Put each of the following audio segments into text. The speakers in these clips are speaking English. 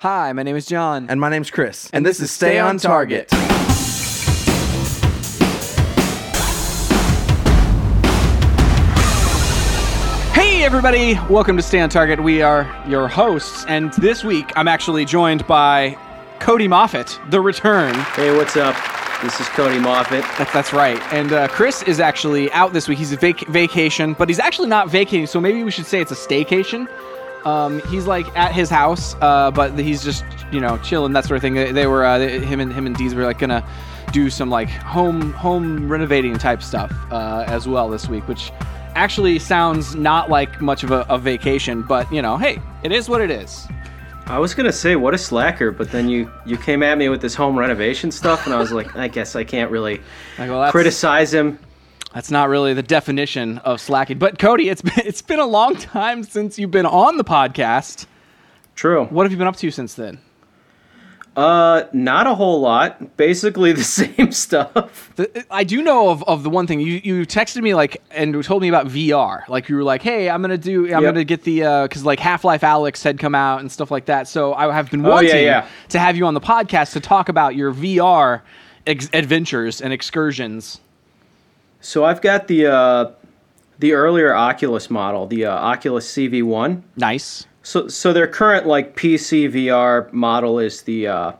Hi, my name is John. And my name's Chris. And this is Stay on Target. Hey, everybody. Welcome to Stay on Target. We are your hosts. And this week, I'm actually joined by Cody Moffat, The Return. Hey, what's up? This is Cody Moffat. That's, that's right. And uh, Chris is actually out this week. He's a vac- vacation, but he's actually not vacating, so maybe we should say it's a staycation. Um, he's like at his house, uh, but he's just you know chilling that sort of thing. They, they were uh, they- him and him and Deez were like gonna do some like home home renovating type stuff uh, as well this week, which actually sounds not like much of a, a vacation, but you know, hey, it is what it is. I was gonna say what a slacker, but then you you came at me with this home renovation stuff, and I was like, I guess I can't really Like, well, criticize him. That's not really the definition of slacking. But Cody, it's been it's been a long time since you've been on the podcast. True. What have you been up to since then? Uh, not a whole lot. Basically the same stuff. The, I do know of, of the one thing you, you texted me like and told me about VR. Like you were like, "Hey, I'm gonna do. I'm Yep. gonna get the because like Half Life Alyx had come out and stuff like that. So I have been Oh, yeah, wanting yeah. to have you on the podcast to talk about your VR ex- adventures and excursions. So I've got the uh, the earlier Oculus model, the uh, Oculus CV1. Nice. So so their current like PC VR model is the uh,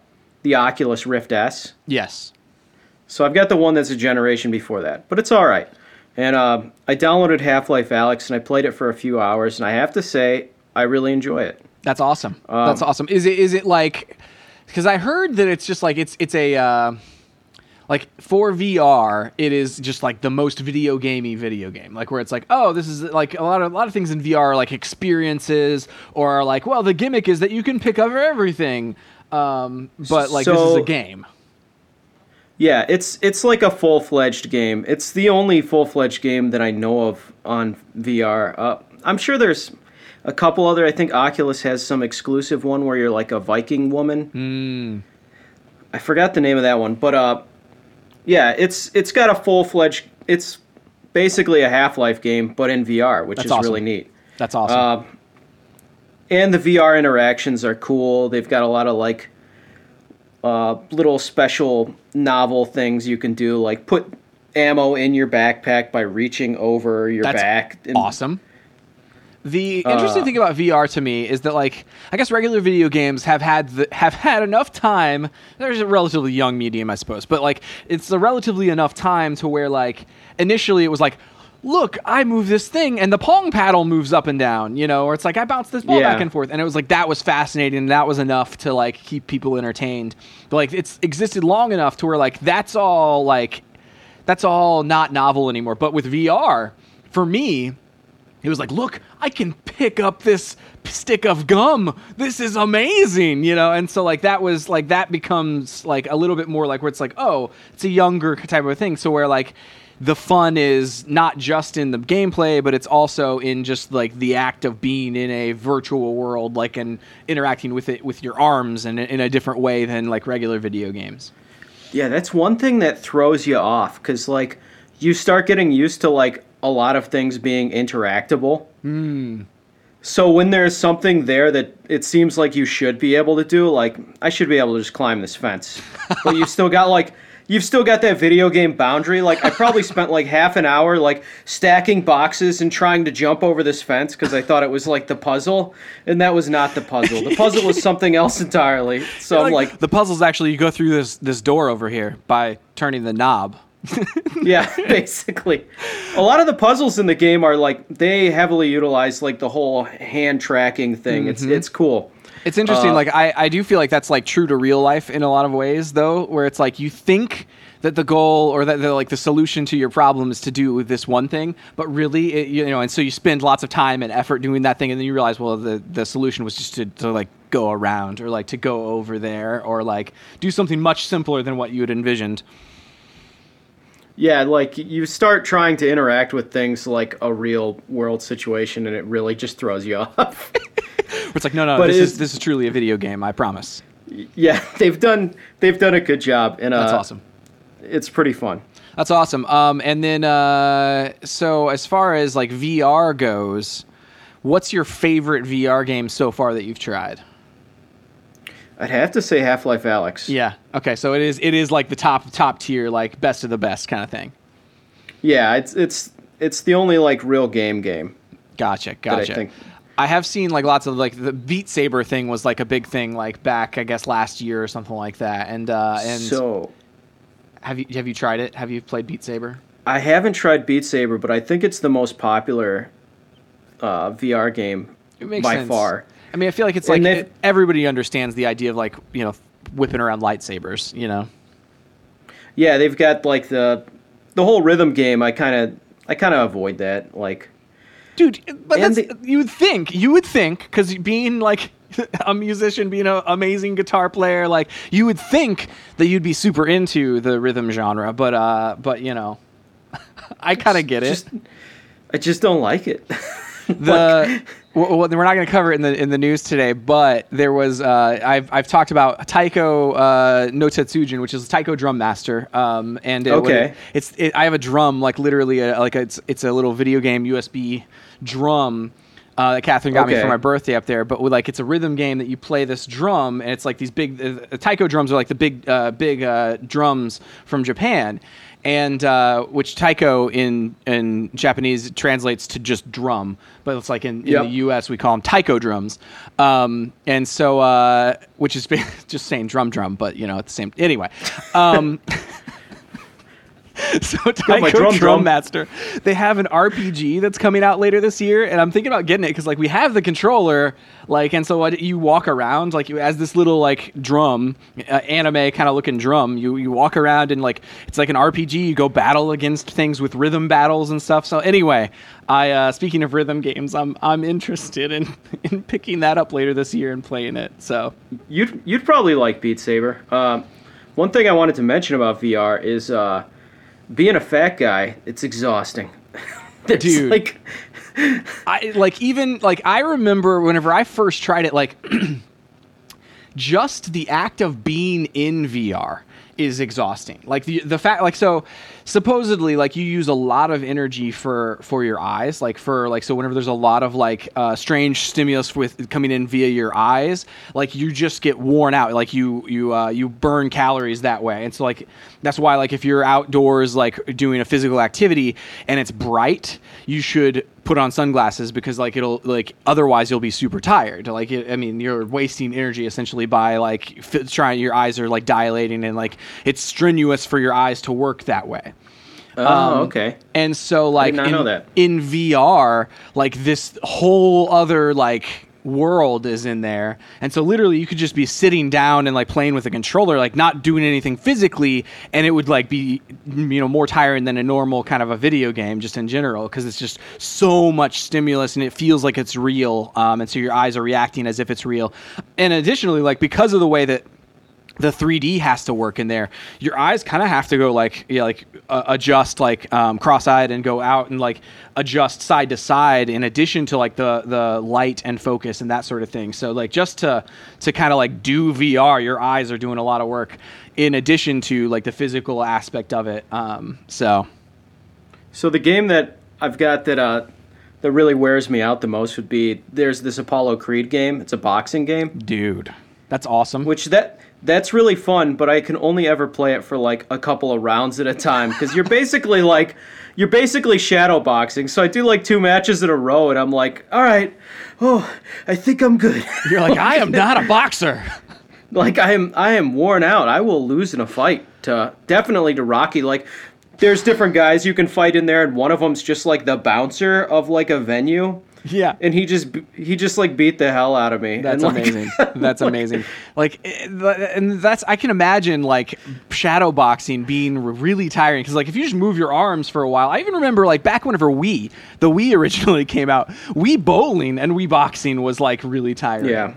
the Oculus Rift S. Yes. So I've got the one that's a generation before that, but it's all right. And uh, I downloaded Half Life Alyx and I played it for a few hours, and I have to say I really enjoy it. That's awesome. Um, That's awesome. Is it is it like because I heard that it's just like it's it's a uh, like for VR it is just like the most video gamey video game like where it's like oh this is like a lot of a lot of things in VR are like experiences or like well the gimmick is that you can pick up everything um, but like this is a game. Yeah, it's it's like a full fledged game. It's the only full fledged game that I know of on VR. Uh, I'm sure there's a couple other. I think Oculus has some exclusive one where you're like a Viking woman. I forgot the name of that one, but uh, yeah, it's it's got a full fledged. It's basically a Half Life game, but in VR, which That's is awesome. really neat. That's awesome. Uh, and the VR interactions are cool. They've got a lot of like uh, little special novel things you can do, like put ammo in your backpack by reaching over your That's back. and- awesome. The interesting Uh, thing about VR to me is that like I guess regular video games have had the, have had enough time. There's a relatively young medium, I suppose, but like it's a relatively enough time to where like initially it was like, look, I move this thing and the pong paddle moves up and down, you know, or it's like I bounce this ball Yeah. back and forth, and it was like that was fascinating. and That was enough to like keep people entertained. But like it's existed long enough to where like that's all like that's all not novel anymore. But with VR, for me, it was like, look, I can pick up this stick of gum. This is amazing, you know. And so like that was like that becomes like a little bit more like where it's like, oh, it's a younger type of thing. So where like the fun is not just in the gameplay, but it's also in just like the act of being in a virtual world, like and interacting with it with your arms and in a different way than like regular video games. Yeah, that's one thing that throws you off because like you start getting used to like a lot of things being interactable. Hmm. So when there's something there that it seems like you should be able to do, like I should be able to just climb this fence, but you've still got like you've still got that video game boundary. Like I probably spent like half an hour like stacking boxes and trying to jump over this fence because I thought it was like the puzzle, and that was not the puzzle. The puzzle was something else entirely. So I'm like, the puzzle's actually you go through this this door over here by turning the knob. yeah, basically. A lot of the puzzles in the game are like they heavily utilize like the whole hand tracking thing. It's it's cool. It's interesting. Uh, like I, I do feel like that's like true to real life in a lot of ways, though, where it's like you think that the goal or that the, like the solution to your problem is to do with this one thing, but really, it, you know, and so you spend lots of time and effort doing that thing, and then you realize, well, the the solution was just to, to like go around or like to go over there or like do something much simpler than what you had envisioned. Yeah, like you start trying to interact with things like a real world situation, and it really just throws you off. It's like, no, no, But this is is- this is truly a video game. I promise. yeah, they've done they've done a good job, and uh, That's awesome. It's pretty fun. That's awesome. Um, and then, uh, so as far as like VR goes, what's your favorite VR game so far that you've tried? I'd have to say Half Life Alyx. Yeah. Okay. So it is it is like the top top tier, like best of the best kind of thing. Yeah, it's it's it's the only like real game game. Gotcha. I Gotcha. think- I have seen like lots of like the Beat Saber thing was like a big thing like back I guess last year or something like that. And uh and so have you have you tried it? Have you played Beat Saber? I haven't tried Beat Saber, but I think it's the most popular uh, VR game by sense. far. I mean, I feel like it's like everybody understands the idea of like, you know, whipping around lightsabers, you know. Yeah, they've got like the the whole rhythm game. I kind of I kind of avoid that. Like Dude, but that's, you would think, you would think, because being like a musician, being an amazing guitar player, like you would think that you'd be super into the rhythm genre, but uh, but you know, I kind of get it. just I just don't like it. the well, we're not going to cover it in the in the news today, but there was uh, I've I've talked about Taiko uh, no Tatsujin, which is Taiko Drum Master, um, and it, Okay. it- it's it, I have a drum like literally a, like it's it's a little video game USB drum. Uh, that Catherine got me for my birthday up there, but like it's a rhythm game that you play this drum, and it's like these big uh, taiko drums are like the big uh, big uh, drums from Japan, and uh, which taiko in in Japanese translates to just drum, but it's like in, in Yep. the U.S. we call them taiko drums, um, and so uh, which is just saying drum drum, but you know it's the same anyway. Um, so my Taiko drum Drum, drum. Master, they have an RPG that's coming out later this year, and I'm thinking about getting it because like we have the controller, like, and so what, you walk around like you as this little like drum, uh, anime kind of looking drum. You you walk around and like it's like an RPG. You go battle against things with rhythm battles and stuff. So anyway, I uh, speaking of rhythm games, I'm I'm interested in in picking that up later this year and playing it. So you'd you'd probably like Beat Saber. Um, one thing I wanted to mention about VR is uh, being a fat guy. It's exhausting. There's, Dude. like I like even like I remember whenever I first tried it, like just the act of being in VR is exhausting. Like the the fact like so supposedly like you use a lot of energy for for your eyes like for like so whenever there's a lot of like uh, strange stimulus with coming in via your eyes like you just get worn out. Like you you uh, you burn calories that way. And so like that's why like if you're outdoors like doing a physical activity and it's bright you should put on sunglasses because like it'll like otherwise you'll be super tired. Like it, i mean you're wasting energy essentially by like f- trying your eyes are like dilating and like it's strenuous for your eyes to work that way oh Um, okay. and so like in, in VR, like this whole other like world is in there. And so literally you could just be sitting down and like playing with a controller, like not doing anything physically, and it would like be you know more tiring than a normal kind of a video game just in general because it's just so much stimulus and it feels like it's real. Um, and so your eyes are reacting as if it's real. And additionally, like because of the way that the 3D has to work in there. Your eyes kind of have to go like yeah, like uh, adjust like um, cross-eyed and go out and like adjust side to side in addition to like the the light and focus and that sort of thing. So like just to to kind of like do VR, your eyes are doing a lot of work in addition to like the physical aspect of it. Um, so So the game that I've got that uh, that really wears me out the most would be there's this Apollo Creed game. It's a boxing game, dude, that's awesome. which that that's really fun, but I can only ever play it for like a couple of rounds at a time because you're basically like you're basically shadow boxing. So I do like two matches in a row, and I'm like, all right, oh, I think I'm good. You're like I am not a boxer. like I am I am worn out. I will lose in a fight to definitely to Rocky. Like there's different guys you can fight in there, and one of them's just like the bouncer of like a venue, Yeah. and he just he just like beat the hell out of me. That's like, amazing. That's amazing. Like, eh, and that's I can imagine like shadow boxing being really tiring because like if you just move your arms for a while. I even remember like back whenever Wii, the Wii originally came out, Wii bowling and Wii boxing was like really tiring. yeah.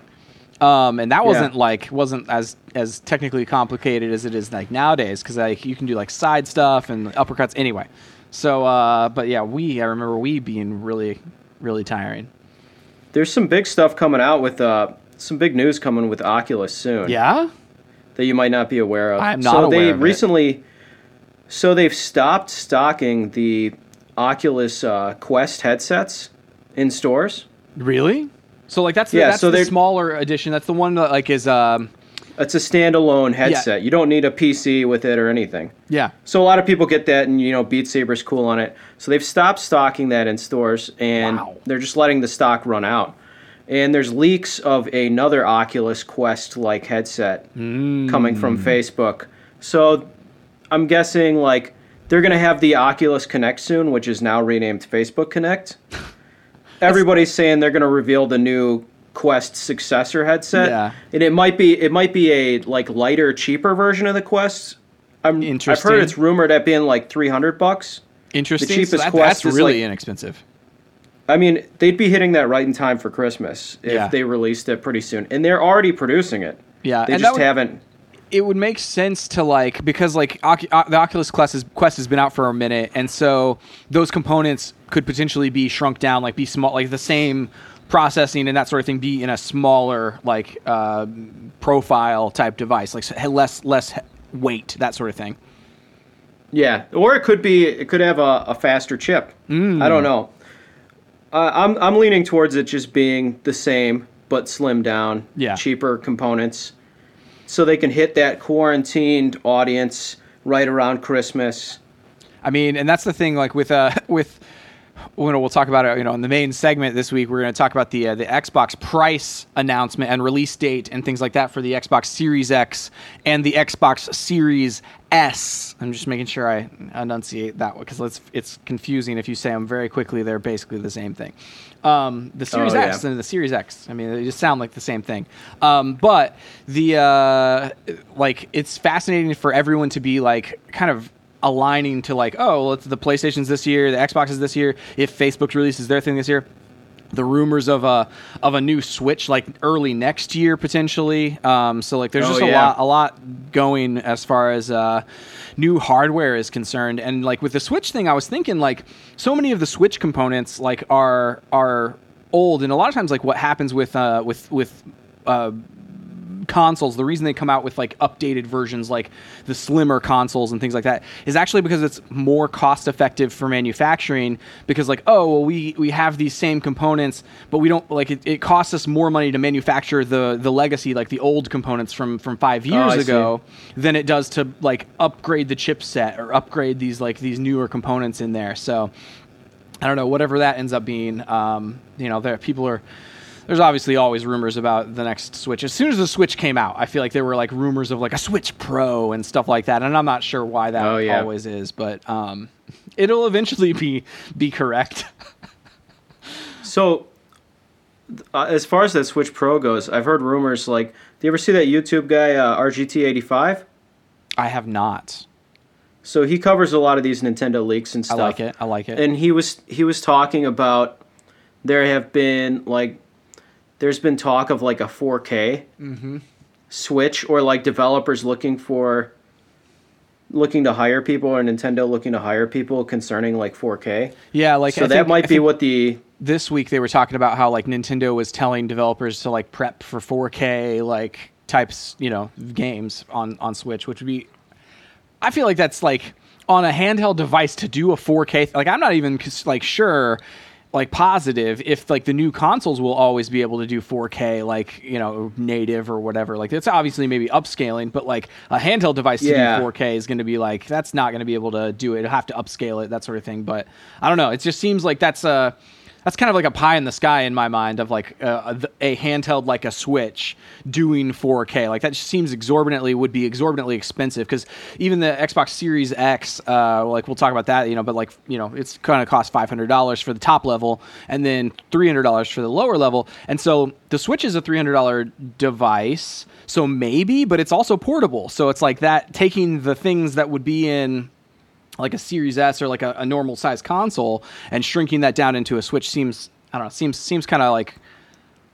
Um, and that wasn't like wasn't as as technically complicated as it is like nowadays because like you can do like side stuff and uppercuts anyway. So, uh, but yeah, we I remember we being really really tiring. There's some big stuff coming out with uh some big news coming with Oculus soon. Yeah. that you might not be aware of. I'm not so aware they of it. recently, so they've stopped stocking the Oculus uh, Quest headsets in stores. Really? So like that's the, Yeah, that's so the smaller edition. That's the one that like is um It's a standalone headset. You don't need a PC with it or anything. Yeah. So a lot of people get that, and you know, Beat Saber's cool on it. So they've stopped stocking that in stores, and Wow. they're just letting the stock run out. And there's leaks of another Oculus Quest like headset mm. coming from Facebook. So I'm guessing like they're gonna have the Oculus Connect soon, which is now renamed Facebook Connect. Everybody's saying they're gonna reveal the new Quest successor headset, Yeah. and it might be it might be a like lighter, cheaper version of the Quest. I'm, interested. I've heard it's rumored at being like 300 bucks. Interesting. The cheapest So that- Quest that's is, really like- inexpensive. I mean, they'd be hitting that right in time for Christmas if Yeah. they released it pretty soon, and they're already producing it. Yeah, they and just would- haven't. it would make sense to like because like Ocu- uh, the Oculus Quest, is, Quest has been out for a minute, and so those components could potentially be shrunk down, like be small, like the same processing and that sort of thing, be in a smaller like uh, profile type device, like less less weight, that sort of thing. Yeah, or it could be it could have a, a faster chip. Mm. I don't know. Uh, I'm I'm leaning towards it just being the same but slimmed down, Yeah. cheaper components, so they can hit that quarantined audience right around Christmas. I mean, and that's the thing, like with uh with when we'll talk about it, you know, in the main segment this week, we're going to talk about the uh, the Xbox price announcement and release date and things like that for the Xbox Series X and the Xbox Series S. I'm just making sure I enunciate that one because it's it's confusing if you say them very quickly. They're basically the same thing. Um, the Series Oh, X and the Series X. I mean, they just sound like the same thing. Um, but the uh, like, it's fascinating for everyone to be like kind of aligning to like, oh, well, the PlayStation's this year, the Xbox is this year. If Facebook releases their thing this year, the rumors of a of a new Switch like early next year potentially. Um, so like, there's Oh, just a yeah. lot a lot going as far as uh, new hardware is concerned. And like with the Switch thing, I was thinking like so many of the Switch components like are are old, and a lot of times like what happens with uh, with with uh, consoles, the reason they come out with like updated versions like the slimmer consoles and things like that is actually because it's more cost effective for manufacturing because like oh well we we have these same components but we don't like it, it costs us more money to manufacture the the legacy like the old components from from 5 years Oh, I see. ago than it does to like upgrade the chipset or upgrade these like these newer components in there so I don't know, whatever that ends up being. Um, you know, there people are. There's obviously always rumors about the next Switch. As soon as the Switch came out, I feel like there were like rumors of like a Switch Pro and stuff like that, and I'm not sure why that Oh, yeah. always is, but um, it'll eventually be be correct. So, uh, as far as that Switch Pro goes, I've heard rumors like, do you ever see that YouTube guy uh, RGT85? I have not. So he covers a lot of these Nintendo leaks and stuff. I like it. I like it. and he was he was talking about there have been like there's been talk of like a 4K Mm-hmm. switch or like developers looking for looking to hire people or Nintendo looking to hire people concerning like 4K. yeah, like so I that think- might be what the this week they were talking about how like Nintendo was telling developers to like prep for 4K like types, you know, games on on Switch, which would be I feel like that's like on a handheld device to do a 4K like I'm not even like sure like positive if like the new consoles will always be able to do 4K like, you know, native or whatever. Like it's obviously maybe upscaling, but like a handheld device Yeah. to do 4K is going to be like that's not going to be able to do it. It'll have to upscale it, that sort of thing, but I don't know. It just seems like that's a that's kind of like a pie in the sky in my mind of like uh, a handheld like a Switch doing 4K. Like that just seems exorbitantly would be exorbitantly expensive because even the Xbox Series X, uh, like we'll talk about that, you know, but like you know, it's going to cost five hundred dollars for the top level and then three hundred dollars for the lower level, and so the Switch is a three hundred dollar device. So maybe, but it's also portable. So it's like that taking the things that would be in like a Series S or like a, a normal size console and shrinking that down into a Switch seems I don't know seems seems kind of like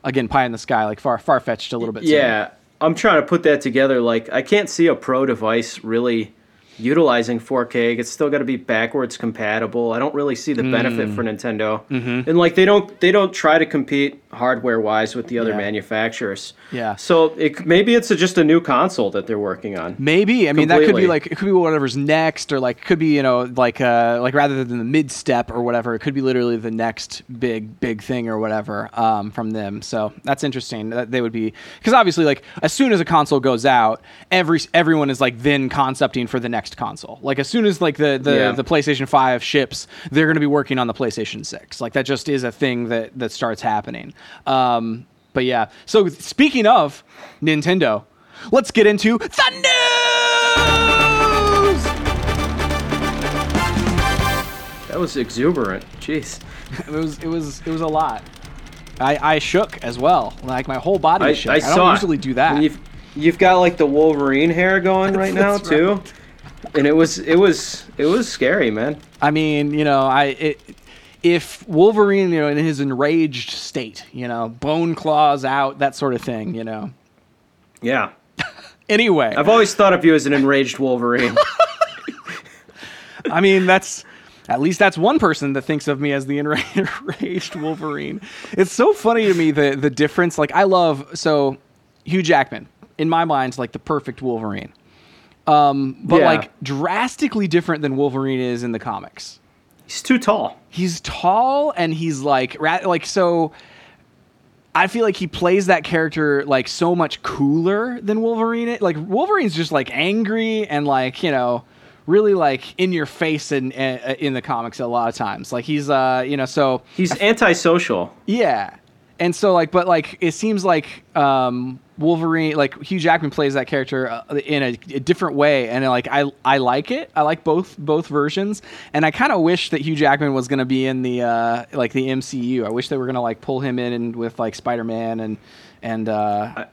again pie in the sky like far far fetched a little bit. Yeah, I'm trying to put that together like I can't see a pro device really utilizing 4K. It's still got to be backwards compatible. I don't really see the benefit Hmm. for Nintendo. Mm-hmm. And like they don't they don't try to compete hardware wise with the other Yeah. manufacturers. Yeah. So it, maybe it's a, just a new console that they're working on. Maybe. I mean, that could be like it could be whatever's next, or like could be you know like uh like rather than the mid step or whatever, it could be literally the next big big thing or whatever um from them. So that's interesting. That they would be because obviously like as soon as a console goes out, every everyone is like then concepting for the next console. Like as soon as like the the, Yeah. the PlayStation Five ships, they're going to be working on the PlayStation Six. Like that just is a thing that that starts happening. Um, but yeah. So speaking of Nintendo, let's get into the news. That was exuberant. Jeez. It was it was it was a lot. I I shook as well. Like my whole body I, shook. I I, don't it. usually do that. And You've, you've got like the Wolverine hair going right now too. And it was it was it was scary, man. I mean, you know, I it, if Wolverine, you know, in his enraged state, you know, bone claws out, that sort of thing, you know. Yeah. Anyway, I've always thought of you as an enraged Wolverine. I mean, that's at least that's one person that thinks of me as the enraged Wolverine. It's so funny to me the the difference. Like I love so Hugh Jackman in my mind, like the perfect Wolverine. Um, but Yeah. like drastically different than Wolverine is in the comics. He's too tall. He's tall and he's like ra- like so. I feel like he plays that character like so much cooler than Wolverine. Like Wolverine's just like angry and like you know really like in your face in uh, in the comics a lot of times. Like he's uh you know so He's antisocial. yeah, and so like but like it seems like um Wolverine like Hugh Jackman plays that character uh, in a, a different way and like I I like it. I like both both versions and I kind of wish that Hugh Jackman was going to be in the uh like the MCU. I wish they were going to like pull him in and with like Spider-Man and and uh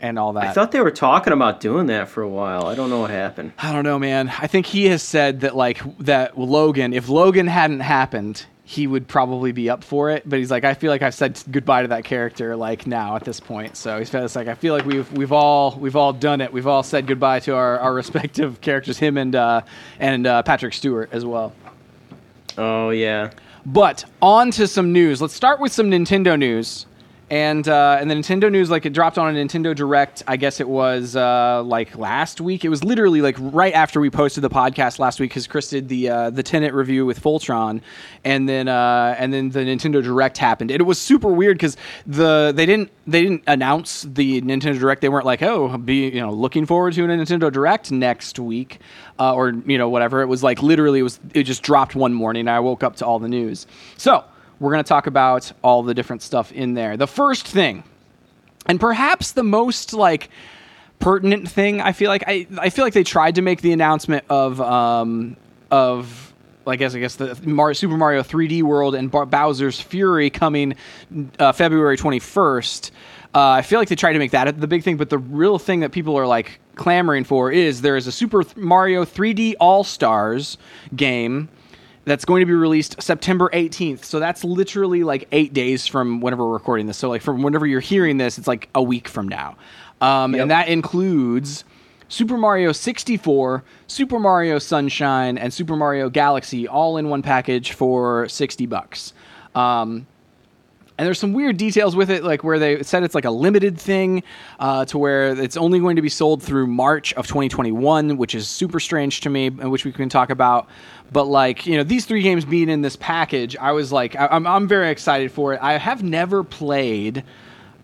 and all that. I thought they were talking about doing that for a while. I don't know what happened. I don't know, man. I think he has said that like that Logan, if Logan hadn't happened, he would probably be up for it. But he's like, I feel like I've said goodbye to that character like now at this point. So he's like, I feel like we've we've all we've all done it. We've all said goodbye to our, our respective characters, him and uh, and uh, Patrick Stewart as well. Oh yeah. But on to some news. Let's start with some Nintendo news. And uh, and the Nintendo news, like it dropped on a Nintendo Direct. I guess it was uh, like last week. It was literally like right after we posted the podcast last week because Chris did the uh, the Tenet review with Voltron, and then uh, and then the Nintendo Direct happened. And it was super weird because the they didn't they didn't announce the Nintendo Direct. They weren't like, oh, be you know looking forward to a Nintendo Direct next week, uh, or you know whatever. It was like literally it was it just dropped one morning. I woke up to all the news. So we're going to talk about all the different stuff in there. The first thing, and perhaps the most like pertinent thing, I feel like I I feel like they tried to make the announcement of um of I guess I guess the Super Mario 3D World and Bowser's Fury coming uh, February 21st. Uh, I feel like they tried to make that the big thing, but the real thing that people are like clamoring for is there is a Super Mario 3D All Stars game that's going to be released September 18th. So that's literally like eight days from whenever we're recording this. So like from whenever you're hearing this, it's like a week from now. Um, Yep. And that includes Super Mario 64, Super Mario Sunshine, and Super Mario Galaxy all in one package for 60 bucks. Um, and there's some weird details with it, like where they said it's like a limited thing, uh, to where it's only going to be sold through March of 2021, which is super strange to me, and which we can talk about. But like you know, these three games being in this package, I was like, I- I'm I'm very excited for it. I have never played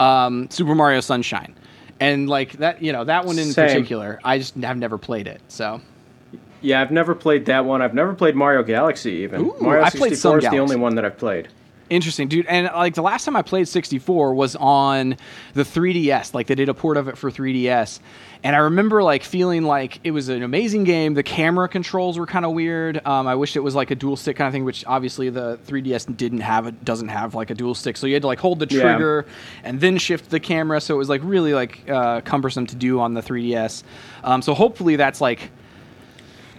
um, Super Mario Sunshine, and like that, you know, that one in Same. particular, I just have never played it. So Yeah, I've never played that one. I've never played Mario Galaxy even. Ooh, Mario I played 64 some is the only one that I've played. Interesting, dude. And like the last time I played 64 was on the 3DS. Like they did a port of it for 3DS. And I remember like feeling like it was an amazing game. The camera controls were kind of weird. Um, I wished it was like a dual stick kind of thing, which obviously the 3DS didn't have. It doesn't have like a dual stick, so you had to like hold the Yeah. trigger and then shift the camera. So it was like really like uh, cumbersome to do on the 3DS. Um, so hopefully that's like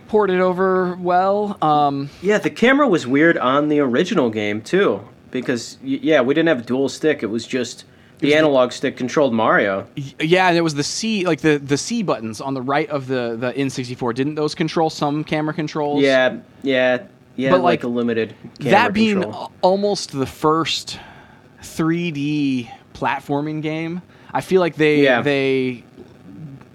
ported over well. Um, Yeah, the camera was weird on the original game too, because yeah, we didn't have a dual stick. It was just the analog stick controlled Mario. Yeah, and it was the C, like the the C buttons on the right of the the N64. Didn't those control some camera controls? Yeah, yeah, yeah, But, like, like, a limited camera that being control. almost the first. 3D platforming game. I feel like they Yeah. they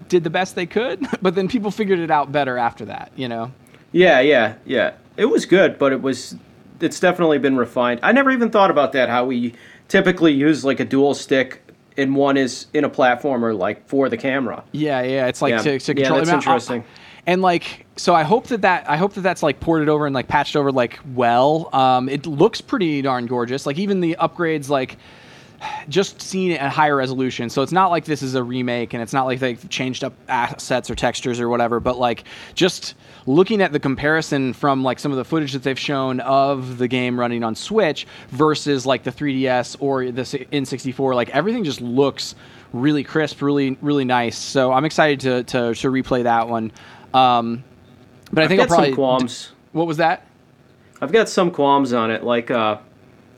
did the best they could, but then people figured it out better after that. You know. Yeah, yeah, yeah. It was good, but it was it's definitely been refined. I never even thought about that how we typically use like a dual stick and one is in a platformer like for the camera. Yeah, yeah. It's like Yeah. to, to Yeah, control. that's I mean, I- interesting. and like, so I hope that that I hope that that's like ported over and like patched over like well. Um, it looks pretty darn gorgeous. Like even the upgrades, like just seeing it at higher resolution. So it's not like this is a remake, and it's not like they've changed up assets or textures or whatever. But like just looking at the comparison from like some of the footage that they've shown of the game running on Switch versus like the 3DS or the N64, like everything just looks really crisp, really really nice. So I'm excited to to, to replay that one. Um, but I think I've I'll probably some qualms. What was that? I've got some qualms on it. Like, uh,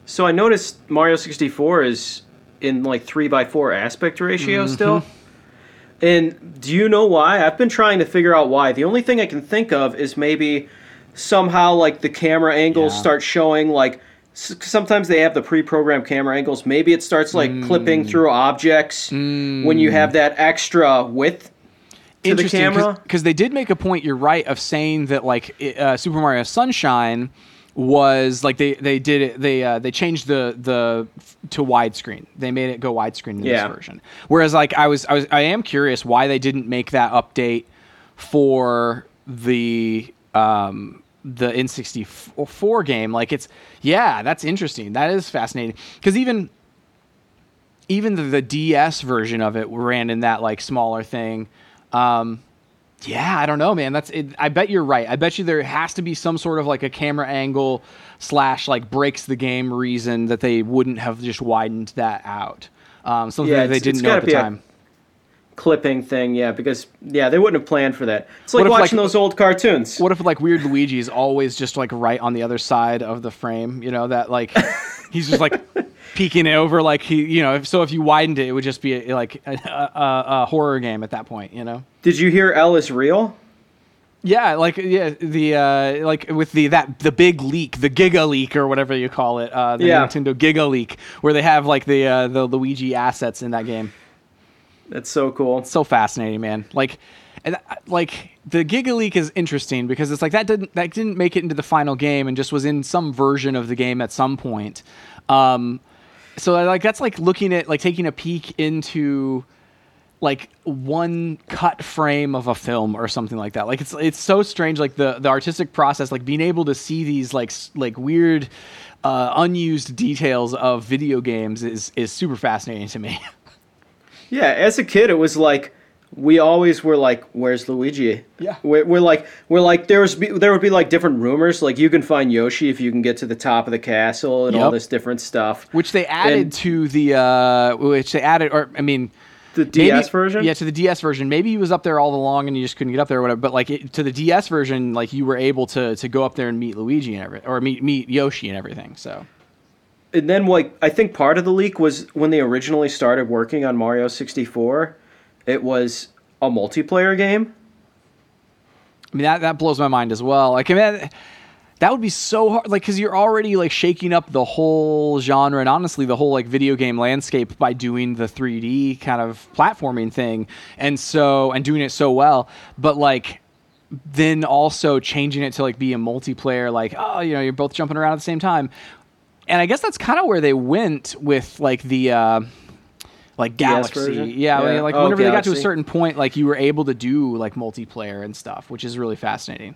so I noticed Mario 64 is in like three by four aspect ratio Mm-hmm. still. And do you know why? I've been trying to figure out why. The only thing I can think of is maybe somehow like the camera angles Yeah. start showing like sometimes they have the pre-programmed camera angles. Maybe it starts like Mm. clipping through objects when you have that extra width to the camera. because they did make a point. You're right of saying that like uh, Super Mario Sunshine was like they they did it they uh, they changed the the to widescreen. They made it go widescreen in Yeah. this version. Whereas like I was I was I am curious why they didn't make that update for the um the N64 game. Like it's yeah, that's interesting. That is fascinating because even even the, the DS version of it ran in that like smaller thing. Um, yeah, I don't know, man. That's it, I bet you're right. I bet you there has to be some sort of like a camera angle slash like breaks the game reason that they wouldn't have just widened that out. Um, something Yeah, that they didn't know at the time. clipping thing, yeah, because yeah, they wouldn't have planned for that. It's like if, watching like- those old cartoons. What if like Weird Luigi is always just like right on the other side of the frame? You know that like he's just like peeking it over like he you know if, so if you widened it it would just be like a, a, a horror game at that point you know Did you hear L is real? yeah like yeah the uh like with the that the big leak the giga leak or whatever you call it uh the Yeah. nintendo giga leak where they have like the uh the luigi assets in that game That's so cool. so fascinating, man. Like, and uh, like the Giga Leak is interesting because it's like that didn't that didn't make it into the final game and just was in some version of the game at some point. Um, so like that's like looking at like taking a peek into like one cut frame of a film or something like that. Like it's it's so strange. Like the the artistic process, like being able to see these like like weird. Uh, unused details of video games is is super fascinating to me. Yeah, as a kid, it was like we always were like, "Where's Luigi?" Yeah. we're, we're like, we're like, there was be, there would be like different rumors, like you can find Yoshi if you can get to the top of the castle and all this different stuff. which they added And- to the uh which they added or i mean The maybe- DS version, yeah to the ds version maybe he was up there all along and you just couldn't get up there or whatever but like it, to the ds version like you were able to to go up there and meet luigi and everything or meet meet yoshi and everything so and then like I think part of the leak was when they originally started working on Mario sixty four, it was a multiplayer game. i mean that that blows my mind as well. Like i mean that, would be so hard like because you're already like shaking up the whole genre and honestly the whole like video game landscape by doing the 3d kind of platforming thing and so and doing it so well. But like then also changing it to like be a multiplayer like oh you know you're both jumping around at the same time. And i guess that's kind of where they went with like the uh like galaxy yeah, Yeah. like Oh, whenever they got to a certain point like you were able to do like multiplayer and stuff which is really fascinating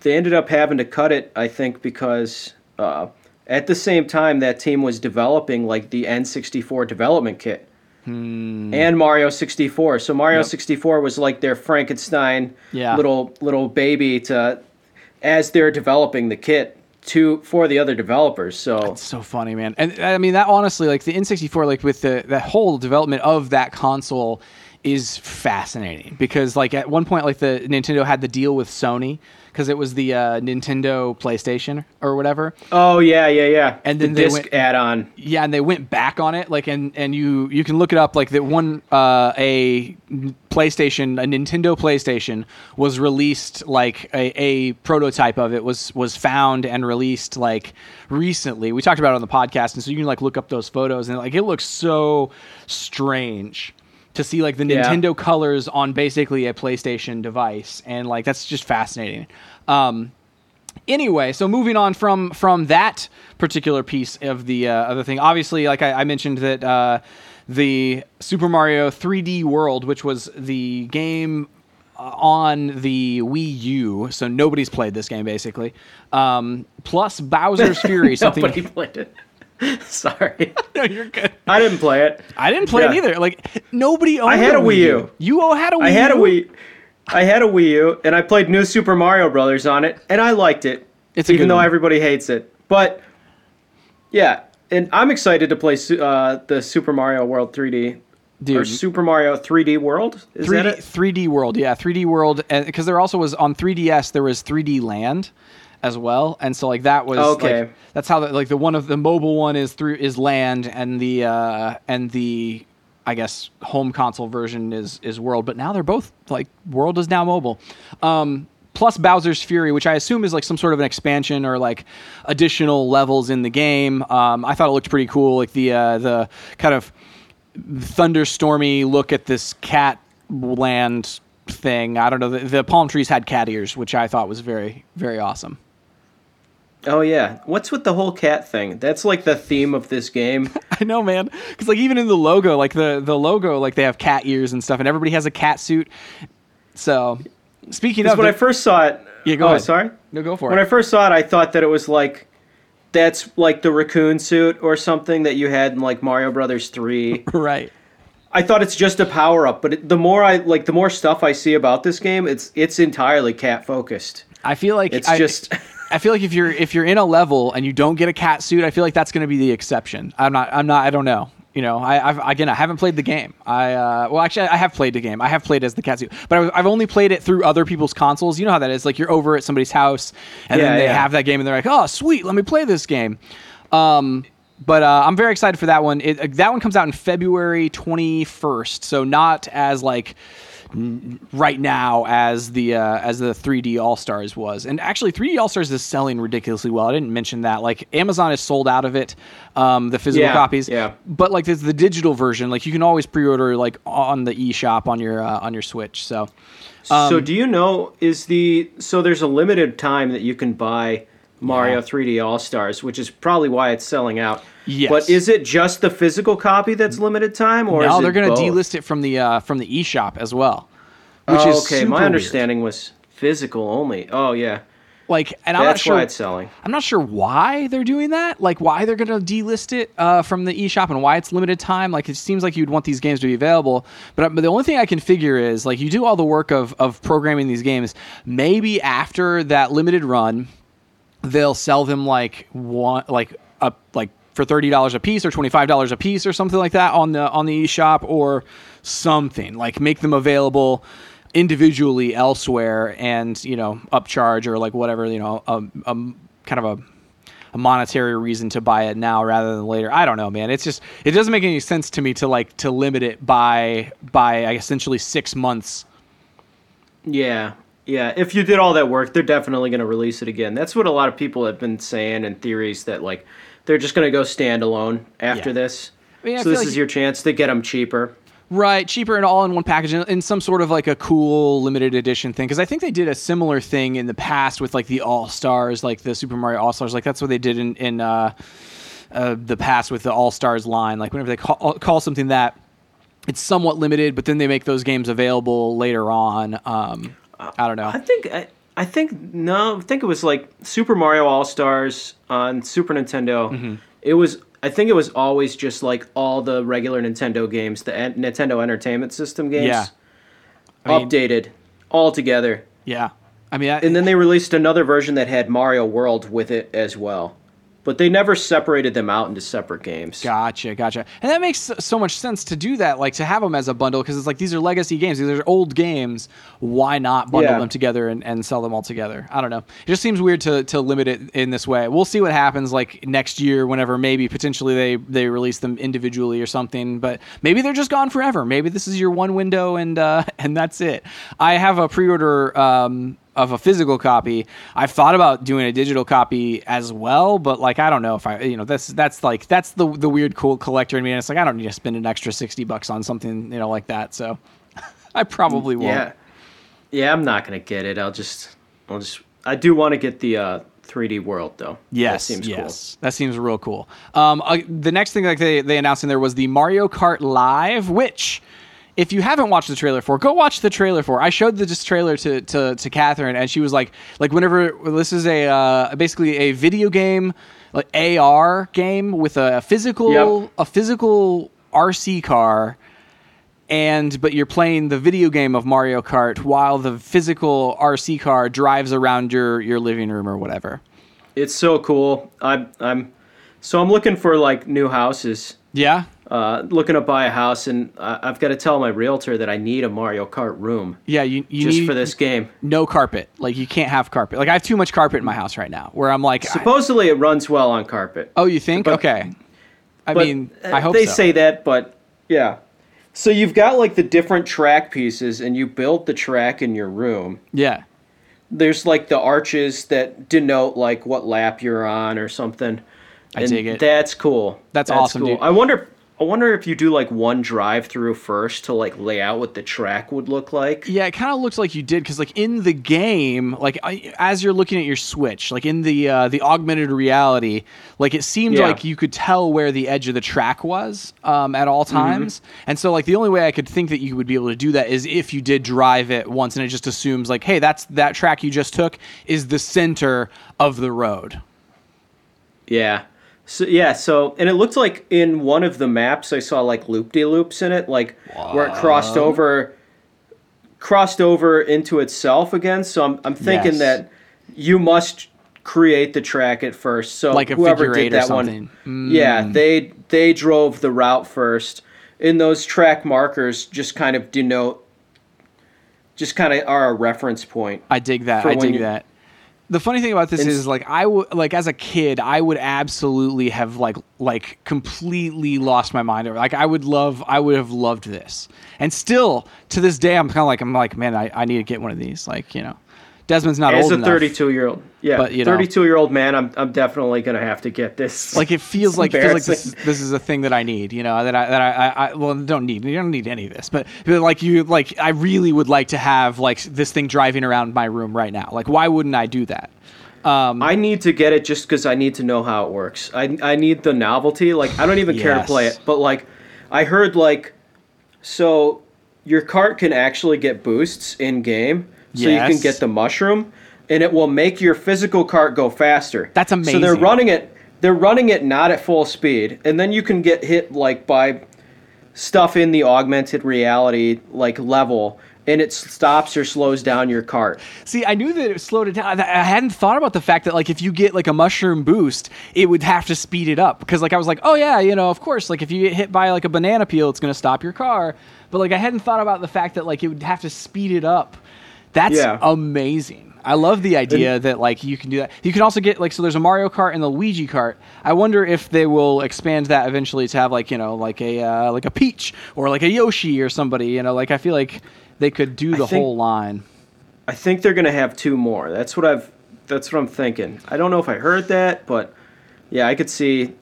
They ended up having to cut it, I think, because uh, at the same time that team was developing like the N64 development kit and Mario 64. So Mario Yep. 64 was like their Frankenstein Yeah. little little baby to as they're developing the kit to for the other developers. So It's so funny, man. And I mean that honestly, like the N64, like with the that whole development of that console is fascinating because like at one point like the Nintendo had the deal with Sony because it was the uh, Nintendo PlayStation or whatever. Oh yeah, yeah, yeah. And the then they disc went- add-on. Yeah, and they went back on it, like, and and you you can look it up, like that one uh, a PlayStation, a Nintendo PlayStation was released, like a, a prototype of it was was found and released like recently. We talked about it on the podcast, and so you can like look up those photos, and like it looks so strange to see like the Yeah. Nintendo colors on basically a PlayStation device, and like that's just fascinating. Um, anyway, so moving on from from that particular piece of the uh, other thing, obviously, like I, I mentioned that uh, the Super Mario 3D World, which was the game uh, on the Wii U, so nobody's played this game basically. Um, plus Bowser's Fury, something. Nobody played it. Sorry, no, you're good. I didn't play it. I didn't play it either. Like nobody owned. I had a Wii U. U. You all had a Wii. I had a U? Wii. I had a Wii U, and I played New Super Mario Brothers on it, and I liked it. It's a even though one. everybody hates it. But yeah, and I'm excited to play uh, the Super Mario World 3D Dude. or Super Mario 3D World. Is that 3D, it? 3D World, yeah, 3D World, because there also was on 3DS there was 3D Land as well, and so like that was Okay. like, that's how the, like the one of the mobile one is through is Land, and the uh, and the I guess home console version is is World, but now they're both like World is now mobile. Um, plus Bowser's Fury, which I assume is like some sort of an expansion or like additional levels in the game. Um, I thought it looked pretty cool, like the uh, the kind of thunderstormy look at this cat land thing. I don't know. The, the palm trees had cat ears, which I thought was very, very awesome. Oh yeah. What's with the whole cat thing? That's like the theme of this game. I know, man. Because like even in the logo, like the the logo, like they have cat ears and stuff, and everybody has a cat suit. So, speaking of, when the- I first saw it, Yeah, go oh, ahead. sorry. no, go for When it. When I first saw it, I thought that it was like that's like the raccoon suit or something that you had in like Mario Brothers 3. right. I thought it's just a power up, but it, the more I like the more stuff I see about this game, it's it's entirely cat focused. I feel like It's I, just I feel like if you're if you're in a level and you don't get a cat suit, I feel like that's going to be the exception. I'm not. I'm not. I don't know. You know, I, I've again, I haven't played the game. I uh, well, actually, I have played the game. I have played as the cat suit, but I, I've only played it through other people's consoles. You know how that is. Like you're over at somebody's house, and Yeah, then they yeah. have that game, and they're like, "Oh, sweet, let me play this game." Um, but uh, I'm very excited for that one. It, uh, that one comes out in February 21st, so not as like right now as the uh, as the 3D All Stars was. And actually, 3D All Stars is selling ridiculously well. I didn't mention that. Like Amazon is sold out of it, um, the physical Yeah, copies. yeah. But like there's the digital version. Like you can always pre-order like on the eShop on your uh, on your Switch. So Um, so do you know is the so there's a limited time that you can buy Mario Yeah. 3D All Stars, which is probably why it's selling out. Yes. But is it just the physical copy that's limited time, or is they're going to delist it from the uh, from the eShop as well. Which oh, is okay. My weird. understanding was physical only. Oh yeah, Like, and I'm not that's sure. why it's selling. I'm not sure why they're doing that. Like, why they're going to delist it uh, from the eShop and why it's limited time. Like, it seems like you'd want these games to be available. But, but the only thing I can figure is like you do all the work of of programming these games. Maybe after that limited run, they'll sell them like one like a like for thirty dollars a piece or twenty five dollars a piece or something like that on the on the eShop or something like make them available individually elsewhere and you know upcharge or like whatever you know a, a kind of a a monetary reason to buy it now rather than later. I don't know, man. It's just it doesn't make any sense to me to like to limit it by by essentially six months. Yeah, yeah. If you did all that work, they're definitely going to release it again. That's what a lot of people have been saying and theories that like they're just going to go standalone after Yeah. this. I mean, I so this like is your chance to get them cheaper. Right, cheaper and all in one package in, some sort of like a cool limited edition thing. Because I think they did a similar thing in the past with like the All Stars, like the Super Mario All Stars. Like that's what they did in in uh, uh, the past with the All Stars line. Like whenever they call, call something that it's somewhat limited, but then they make those games available later on. Um, I don't know. I think I, I think no, I think it was like Super Mario All Stars on Super Nintendo. Mm-hmm. It was I think it was always just like all the regular Nintendo games, the en- Nintendo Entertainment System games. Yeah. I mean- updated all together. Yeah, I mean, I, And then they released another version that had Mario World with it as well. But they never separated them out into separate games. Gotcha, gotcha. And that makes so much sense to do that, like to have them as a bundle, because it's like these are legacy games, these are old games. Why not bundle Yeah. them together and, and sell them all together? I don't know. It just seems weird to, to limit it in this way. We'll see what happens like next year, whenever maybe potentially they, they release them individually or something. But maybe they're just gone forever. Maybe this is your one window and uh, and that's it. I have a pre-order. Um, of a physical copy. I've thought about doing a digital copy as well, but like I don't know if I you know that's that's like that's the the weird cool collector in me. And it's like I don't need to spend an extra sixty bucks on something you know like that. So I probably won't. Yeah, yeah, I'm not gonna get it. I'll just, I'll just. I do want to get the uh, 3D world though. Yes, that seems yes, that seems real cool. Um, uh, the next thing like they they announced in there was the Mario Kart Live, which. If you haven't watched the trailer for, go watch the trailer for. I showed the this trailer to, to to Catherine, and she was like, like whenever this is a uh, basically a video game, like AR game with a physical Yep. a physical RC car, and but you're playing the video game of Mario Kart while the physical RC car drives around your your living room or whatever. It's so cool. I'm, I'm, so I'm looking for like new houses. Yeah, Uh, looking to buy a house, and uh, I've got to tell my realtor that I need a Mario Kart room Yeah, you, you just need for this game. no carpet. Like you can't have carpet. Like I have too much carpet in my house right now. Where I'm like, I- Supposedly, it runs well on carpet. oh, you think? but- okay. I mean, uh, I hope they so. say that, but yeah. So you've got like the different track pieces, and you build the track in your room. yeah, There's like the arches that denote like what lap you're on or something. I and dig it. That's cool. That's awesome, dude. I wonder. I wonder if you do like one drive through first to like lay out what the track would look like. yeah. It kind of looks like you did because, like, in the game, like I, as you're looking at your Switch, like in the uh, the augmented reality, like it seemed Yeah. like you could tell where the edge of the track was um, at all times. And so, like, the only way I could think that you would be able to do that is if you did drive it once, and it just assumes like, hey, that's that track you just took is the center of the road. Yeah. So yeah, so and it looked like in one of the maps I saw like loop de loops in it, like where it crossed over crossed over into itself again. So I'm I'm thinking Yes. that you must create the track at first. So Like a whoever figure did that something. Mm. one, yeah, they they drove the route first. And those track markers just kind of denote, just kind of are a reference point. I dig that. I dig you- that. The funny thing about this is like I would like as a kid I would absolutely have like like completely lost my mind over like I would love I would have loved this. And still to this day I'm kind of like I'm like man I, I need to get one of these like you know Desmond's not As old a enough 32 year old, yeah, But, you know. 32 year old man, I'm I'm definitely gonna have to get this. like it feels like feels like this, this is a thing that I need, you know, that I that I, I, I well don't need you don't need any of this, but, but like you like I really would like to have like this thing driving around my room right now. Like why wouldn't I do that? Um, I need to get it just because I need to know how it works. I I need the novelty. Like I don't even care to play it, but like I heard like so your cart can actually get boosts in game, so you can get the mushroom, and it will make your physical cart go faster. That's amazing. So they're running it. They're running it not at full speed, and then you can get hit like by stuff in the augmented reality like level, and it stops or slows down your cart. See, I knew that it slowed it down. I I hadn't thought about the fact that like if you get like a mushroom boost, it would have to speed it up because like I was like, oh yeah, you know, of course, like if you get hit by like a banana peel, it's gonna stop your car. But like I hadn't thought about the fact that like it would have to speed it up. That's Yeah. amazing. I love the idea that like you can do that. You can also get like so there's a Mario Kart and the Luigi Kart. I wonder if they will expand that eventually to have like you know like a uh, like a Peach or like a Yoshi or somebody. You know, like I feel like they could do the think- whole line. I think they're gonna have two more. That's what I've. That's what I'm thinking. I don't know if I heard that, but yeah, I could see.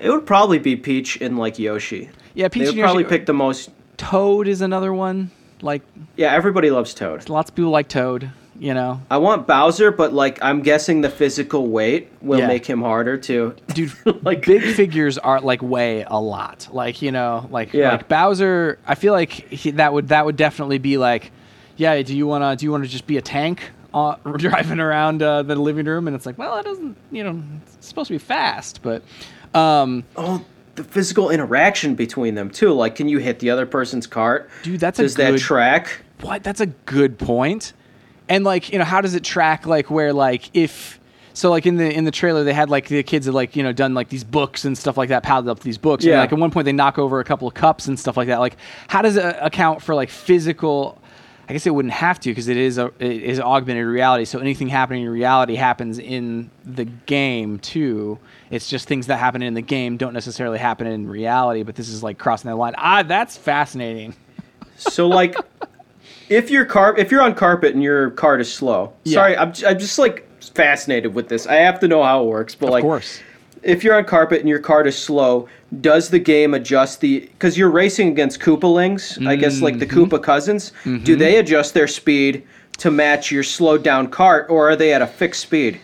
It would probably be Peach and like Yoshi. Yeah, Peach They and would probably Yoshi- pick the most. Toad is another one. Like Yeah, everybody loves Toad. lots of people like Toad. You know, I want Bowser, but like I'm guessing the physical weight will Yeah. make him harder to. dude, Like- big figures are like weigh a lot. Like you know, like Yeah. like Bowser. I feel like he, that would that would definitely be like, yeah. Do you wanna do you wanna just be a tank? Uh, driving around uh, the living room, and it's like, well, it doesn't, you know, it's supposed to be fast, but um, Oh, the physical interaction between them too. Like, can you hit the other person's cart? Dude, that's a Does that good- track? What? That's a good point. And like, you know, how does it track like where like if So like in the in the trailer, they had like the kids had like you know done like these books and stuff like that, padded up these books. And Yeah. like at one point, they knock over a couple of cups and stuff like that. Like, how does it account for like physical? I guess it wouldn't have to because it is a it is augmented reality. So anything happening in reality happens in the game too. It's just things that happen in the game don't necessarily happen in reality. But this is like crossing that line. Ah, that's fascinating. So like, if your car, if you're on carpet and your cart is slow, Yeah. sorry, I'm, j- I'm just like fascinated with this. I have to know how it works, but Of like, course. If you're on carpet and your cart is slow, does the game adjust the? Because you're racing against Koopalings, I guess like the Mm-hmm. Koopa cousins. Do they adjust their speed to match your slowed down cart, or are they at a fixed speed?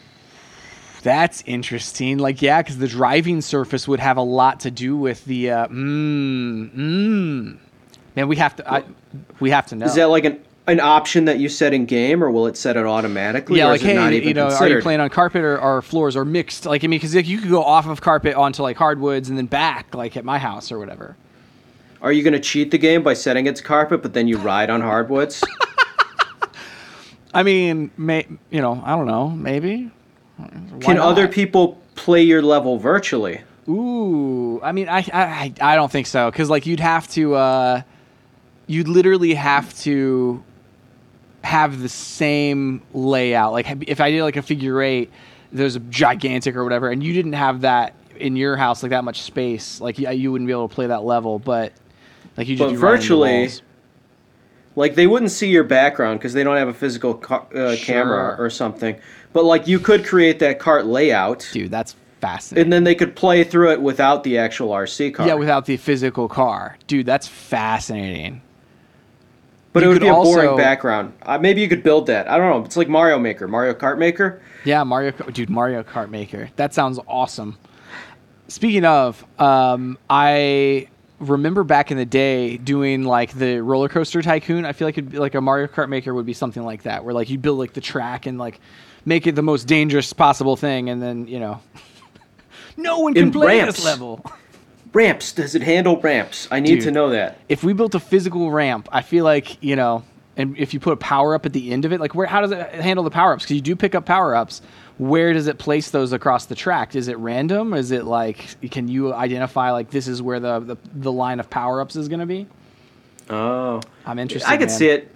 That's interesting. Like, yeah, because the driving surface would have a lot to do with the. Uh, mm, mm. Man, we have to. I, we have to know. Is that like an an option that you set in game, or will it set it automatically? yeah, or like is it not hey, even you know, are you playing on carpet or, or floors or mixed? Like, I mean, because you could go off of carpet onto like hardwoods and then back, like at my house or whatever. Are you going to cheat the game by setting it to carpet, but then you ride on hardwoods? I mean, may you know, I don't know, maybe. Why Can other people play your level virtually? Ooh, I mean, I I, I don't think so because like you'd have to, uh, you'd literally have to have the same layout. Like if I did like a figure eight, there's a gigantic or whatever, and you didn't have that in your house like that much space. Like you, you wouldn't be able to play that level, but like you just But virtually. Like they wouldn't see your background because they don't have a physical ca- uh, camera or something. But like you could create that cart layout, dude, that's fascinating. and then they could play through it without the actual RC car. yeah, without the physical car, dude, that's fascinating. But you it would be a boring background. Uh, maybe you could build that. I don't know. It's like Mario Maker, Mario Kart Maker. Yeah, Mario, Kart- dude, Mario Kart Maker. That sounds awesome. Speaking of, um, I remember back in the day doing like the roller coaster tycoon. I feel like it'd be like a Mario Kart Maker would be something like that, where like you build like the track and like make it the most dangerous possible thing, and then you know, no one can And play ramps. this level. Ramps. Does it handle ramps? I need Dude. to know that. If we built a physical ramp, I feel like you know, and if you put a power up at the end of it, like where how does it handle the power ups? Because you do pick up power ups. Where does it place those across the track? Is it random? Is it like can you identify like this is where the the, the line of power ups is going to be? Oh, I'm interested. I could man. see it.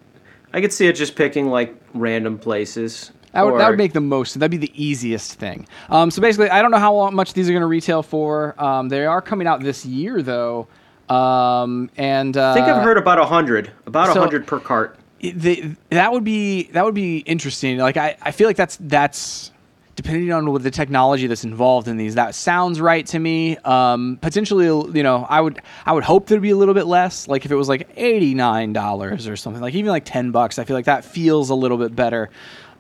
I could see it just picking like random places. That would, that would make the most. That'd be the easiest thing. Um, so basically, I don't know how much these are going to retail for. Um, they are coming out this year though, um, and uh, I think I've heard about a hundred, about a so- hundred per cart. they, that would be that would be interesting. Like I, I feel like that's that's depending on what the technology that's involved in these. That sounds right to me. Um, potentially, you know, I would I would hope there'd be a little bit less. Like if it was like eighty nine dollars or something, like even like ten bucks. I feel like that feels a little bit better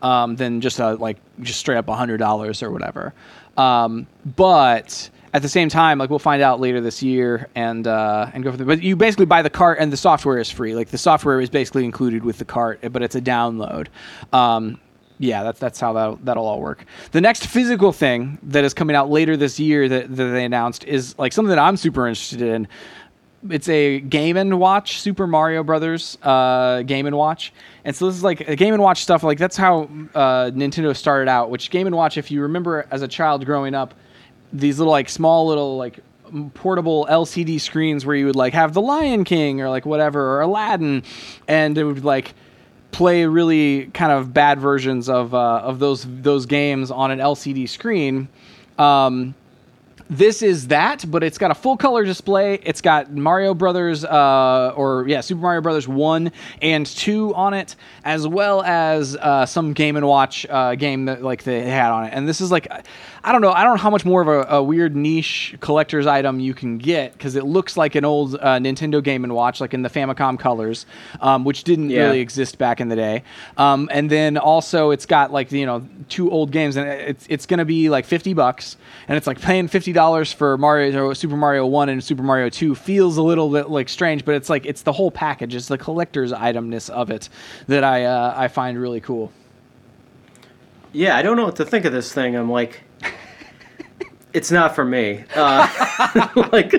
um, than just a, like just straight up hundred dollars or whatever. Um, but at the same time, like we'll find out later this year and uh, and go for the. But you basically buy the cart and the software is free. Like the software is basically included with the cart, but it's a download. Um, yeah, that's that's how that that'll all work. The next physical thing that is coming out later this year that, that they announced is like something that I'm super interested in. It's a Game and Watch Super Mario Brothers uh, Game and Watch, and so this is like a Game and Watch stuff. Like that's how uh, Nintendo started out. Which Game and Watch, if you remember as a child growing up, these little like small little like portable LCD screens where you would like have the Lion King or like whatever or Aladdin, and it would like play really kind of bad versions of uh, of those those games on an LCD screen. Um, this is that, but it's got a full color display. It's got Mario Brothers, uh, or yeah, Super Mario Brothers one and two on it, as well as uh, some Game and Watch uh, game that like they had on it. And this is like, I don't know, I don't know how much more of a, a weird niche collector's item you can get because it looks like an old uh, Nintendo Game and Watch, like in the Famicom colors, um, which didn't Yeah. really exist back in the day. Um, and then also it's got like you know two old games, and it's it's gonna be like fifty bucks, and it's like paying fifty dollars for Mario Super Mario One and Super Mario Two feels a little bit like strange, but it's like it's the whole package. It's the collector's itemness of it that I uh, I find really cool. Yeah, I don't know what to think of this thing. I'm like, it's not for me. Uh, like,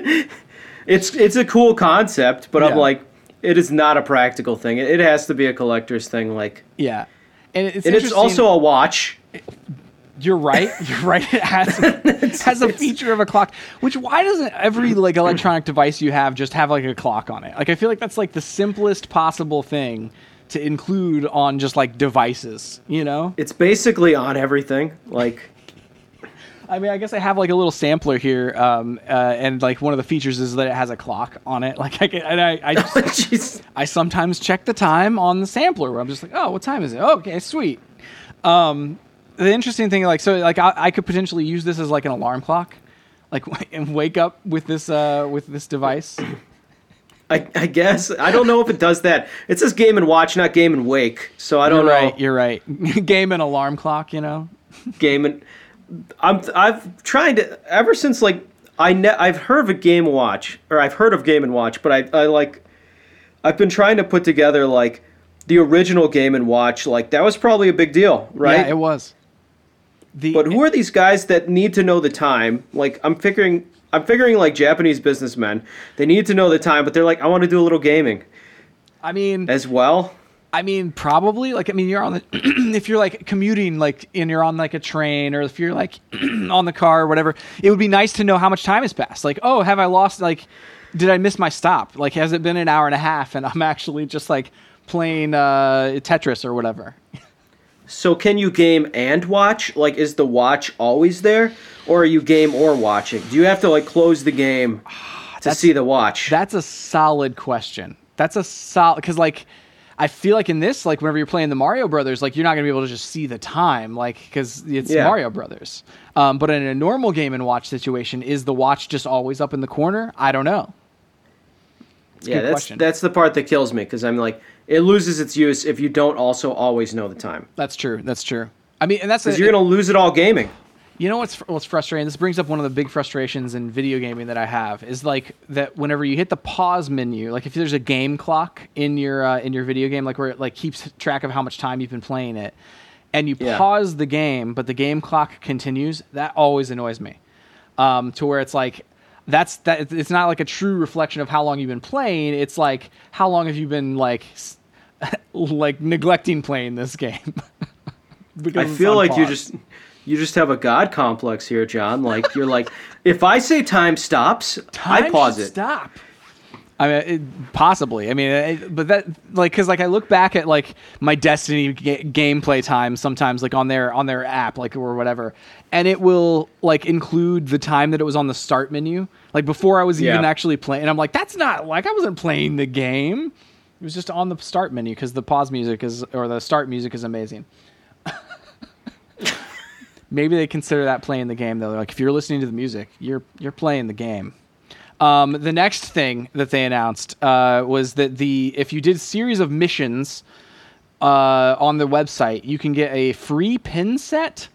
it's it's a cool concept, but Yeah. I'm like, it is not a practical thing. It, it has to be a collector's thing. Like, Yeah, and it's and it's also a watch. You're right. You're right. It has it has a feature of a clock. Which why doesn't every like electronic device you have just have like a clock on it? Like I feel like that's like the simplest possible thing to include on just like devices. You know? It's basically on everything. Like I mean, I guess I have like a little sampler here, um, uh, and like one of the features is that it has a clock on it. Like I, can, and I, I, just, I sometimes check the time on the sampler where I'm just like, oh, what time is it? Oh, okay, sweet. Um, the interesting thing, like, so like I, I, could potentially use this as like an alarm clock, like and wake up with this uh, with this device. I, I, guess I don't know if it does that. It says game and watch, not game and wake. So I don't you're know. Right, you're right. game and alarm clock. You know. game and I'm I've tried to ever since like I ne- I've heard of a Game Watch or I've heard of Game and Watch, but I I like I've been trying to put together like the original Game and Watch. Like that was probably a big deal, right? Yeah, it was. The, but who are these guys that need to know the time? Like I'm figuring I'm figuring like Japanese businessmen. They need to know the time, but they're like I want to do a little gaming. I mean, as well. I mean, probably. Like, I mean, you're on the if you're like commuting, like, and you're on like a train, or if you're like on the car or whatever, it would be nice to know how much time has passed. Like, oh, have I lost? Like, did I miss my stop? Like, has it been an hour and a half, and I'm actually just like playing uh, Tetris or whatever? So, can you game and watch? Like, is the watch always there, or are you game or watching? Do you have to like close the game to see the watch? That's a solid question. That's a solid because like I feel like in this, like whenever you're playing the Mario Brothers, like you're not gonna be able to just see the time, like because it's yeah. Mario Brothers. Um, but in a normal game and watch situation, is the watch just always up in the corner? I don't know. It's yeah, that's question. that's the part that kills me because I'm like, it loses its use if you don't also always know the time. That's true. That's true. I mean, and that's because you're gonna lose it all gaming. You know what's what's frustrating? This brings up one of the big frustrations in video gaming that I have is like that whenever you hit the pause menu, like if there's a game clock in your uh, in your video game, like where it like keeps track of how much time you've been playing it, and you yeah. pause the game, but the game clock continues, that always annoys me. Um, to where it's like that's that it's not like a true reflection of how long you've been playing. It's like how long have you been like like neglecting playing this game. I feel like you just you just have a god complex here, John. Like you're like, if I say time stops, time I pause it. Stop. I mean, it, possibly. I mean, it, but that like because like I look back at like my Destiny ga- gameplay time sometimes like on their on their app like or whatever, and it will like include the time that it was on the start menu, like before I was even yeah. actually playing. And I'm like, that's not like I wasn't playing the game. It was just on the start menu because the pause music is or the start music is amazing. Maybe they consider that playing the game though. They're like if you're listening to the music, you're you're playing the game. Um, the next thing that they announced uh, was that the if you did series of missions uh, on the website, you can get a free pin set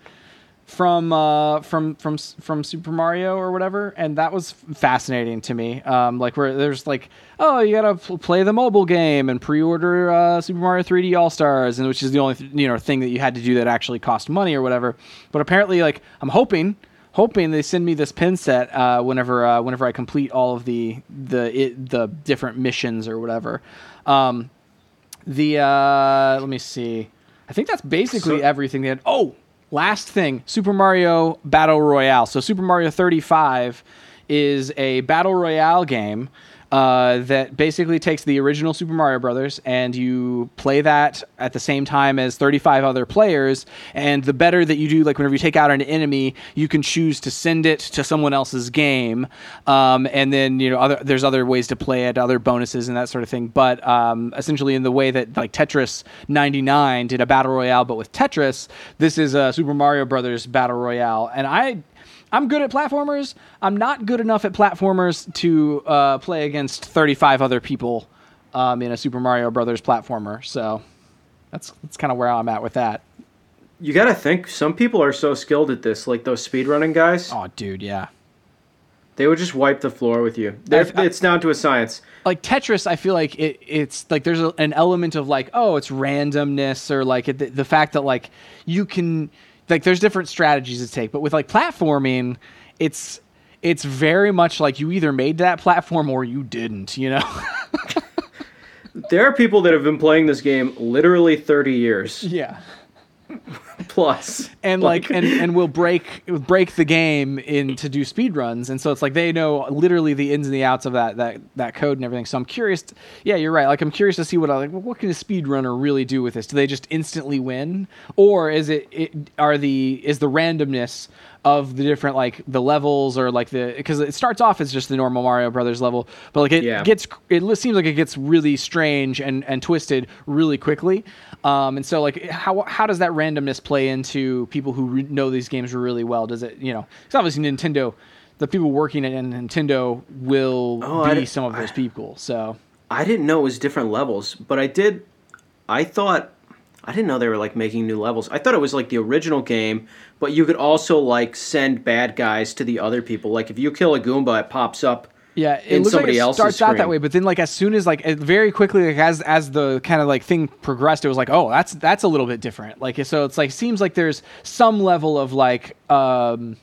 from uh, from from from Super Mario or whatever, and that was fascinating to me. Um, like where there's like, oh, you gotta play the mobile game and pre-order uh, Super Mario 3D All Stars, and which is the only th- you know thing that you had to do that actually cost money or whatever. But apparently, like I'm hoping hoping they send me this pin set uh, whenever uh, whenever I complete all of the the it, the different missions or whatever. Um, the uh, let me see. I think that's basically so, everything. They had. Oh, Last thing, Super Mario Battle Royale. So Super Mario 35 is a battle royale game uh, that basically takes the original Super Mario Brothers and you play that at the same time as 35 other players. And the better that you do, like whenever you take out an enemy, you can choose to send it to someone else's game. Um, and then you know other, there's other ways to play it, other bonuses and that sort of thing. But um, essentially, in the way that like Tetris 99 did a battle royale, but with Tetris, this is a Super Mario Brothers battle royale. And I I'm good at platformers. I'm not good enough at platformers to uh, play against 35 other people um, in a Super Mario Brothers platformer. So that's that's kind of where I'm at with that. You got to think some people are so skilled at this, like those speedrunning guys. Oh, dude, yeah. They would just wipe the floor with you. I, I, it's down to a science. Like Tetris, I feel like it, it's like there's a, an element of like, oh, it's randomness, or like the, the fact that like you can like there's different strategies to take, but with like platforming, it's it's very much like you either made that platform or you didn't, you know. there are people that have been playing this game literally 30 years. Yeah. Plus. and like and and we'll break break the game in to do speed runs and so it's like they know literally the ins and the outs of that that that code and everything so i'm curious t- yeah you're right like i'm curious to see what I, like what can a speedrunner really do with this do they just instantly win or is it, it are the is the randomness of the different like the levels or like the because it starts off as just the normal Mario Brothers level, but like it Yeah. gets it seems like it gets really strange and and twisted really quickly. Um, and so like how how does that randomness play into people who re- know these games really well? Does it you know? Because obviously Nintendo, the people working at Nintendo will Oh, be some of those people. So I didn't know it was different levels, but I did. I thought I didn't know they were like making new levels. I thought it was like the original game, but you could also like send bad guys to the other people. Like if you kill a Goomba, it pops up. Yeah, it in looks like it starts out that way, but then like as soon as like it very quickly like as as the kind of like thing progressed, it was like oh that's that's a little bit different. Like so it's like seems like there's some level of like um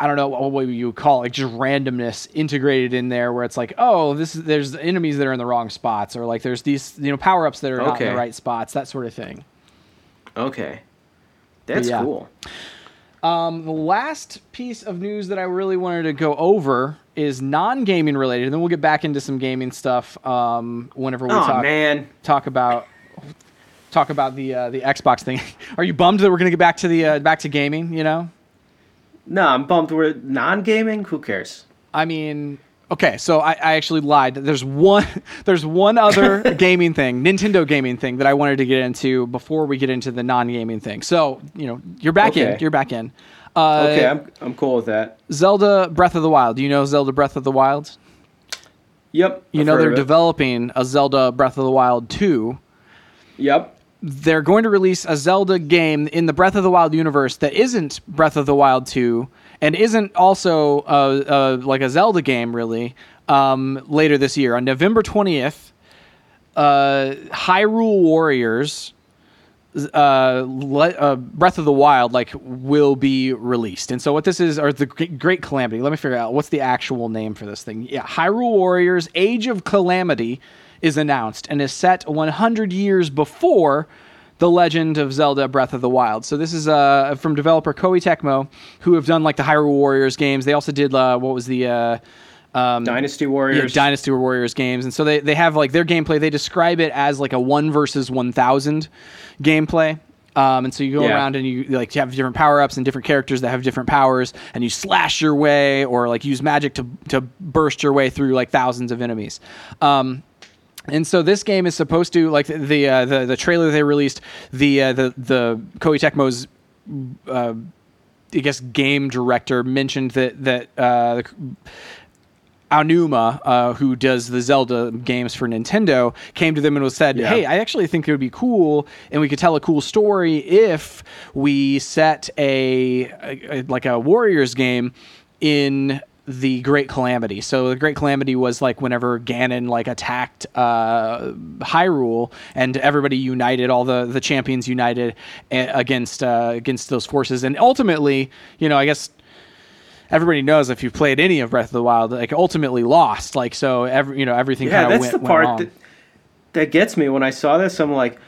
I don't know what you would call it, like just randomness integrated in there where it's like oh this is there's enemies that are in the wrong spots or like there's these you know power ups that are not in the right spots that sort of thing. Okay, that's yeah. cool. Um, the last piece of news that I really wanted to go over is non-gaming related, and then we'll get back into some gaming stuff um, whenever we Oh talk man, talk about talk about the uh, the Xbox thing. Are you bummed that we're gonna get back to the uh, back to gaming? You know, no, I'm bummed. We're non-gaming. Who cares? I mean, okay, so I, I actually lied. There's one there's one other gaming thing, Nintendo gaming thing that I wanted to get into before we get into the non-gaming thing. So you know, you're back in. You're back in. Uh, Okay, I'm I'm cool with that. Zelda Breath of the Wild. Do you know Zelda Breath of the Wild? Yep. You I've know they're developing a Zelda Breath of the Wild 2. Yep. They're going to release a Zelda game in the Breath of the Wild universe that isn't Breath of the Wild 2 and isn't also like a Zelda game really um, later this year on November 20th. Uh, Hyrule Warriors uh, le- uh, Breath of the Wild like will be released. And so what this is, or the G- Great Calamity. Let me figure out what's the actual name for this thing. Yeah, Hyrule Warriors: Age of Calamity is announced and is set 100 years before the Legend of Zelda: Breath of the Wild. So this is uh, from developer Koei Tecmo, who have done like the Hyrule Warriors games. They also did uh, what was the uh, um, Dynasty yeah, Warriors. Dynasty Warriors games, and so they they have like their gameplay. They describe it as like a one versus one thousand gameplay. Um, and so you go Yeah. around and you like you have different power ups and different characters that have different powers, and you slash your way or like use magic to to burst your way through like thousands of enemies. Um, and so this game is supposed to like the the uh, the, the trailer they released the uh, the the Koei Tecmo's uh, I guess game director mentioned that that uh, the, Aonuma, uh, who does the Zelda games for Nintendo, came to them and was said, Yeah. "Hey, I actually think it would be cool, and we could tell a cool story if we set a, a- a- like a Warriors game in." The Great Calamity. So the Great Calamity was like whenever Ganon like attacked uh, Hyrule, and everybody united, all the the champions united a- against uh, against those forces, and ultimately, you know, I guess everybody knows if you've played any of Breath of the Wild, like ultimately lost. Like so, every you know everything yeah, kind of that's went, the part that, that gets me when I saw this. I'm like,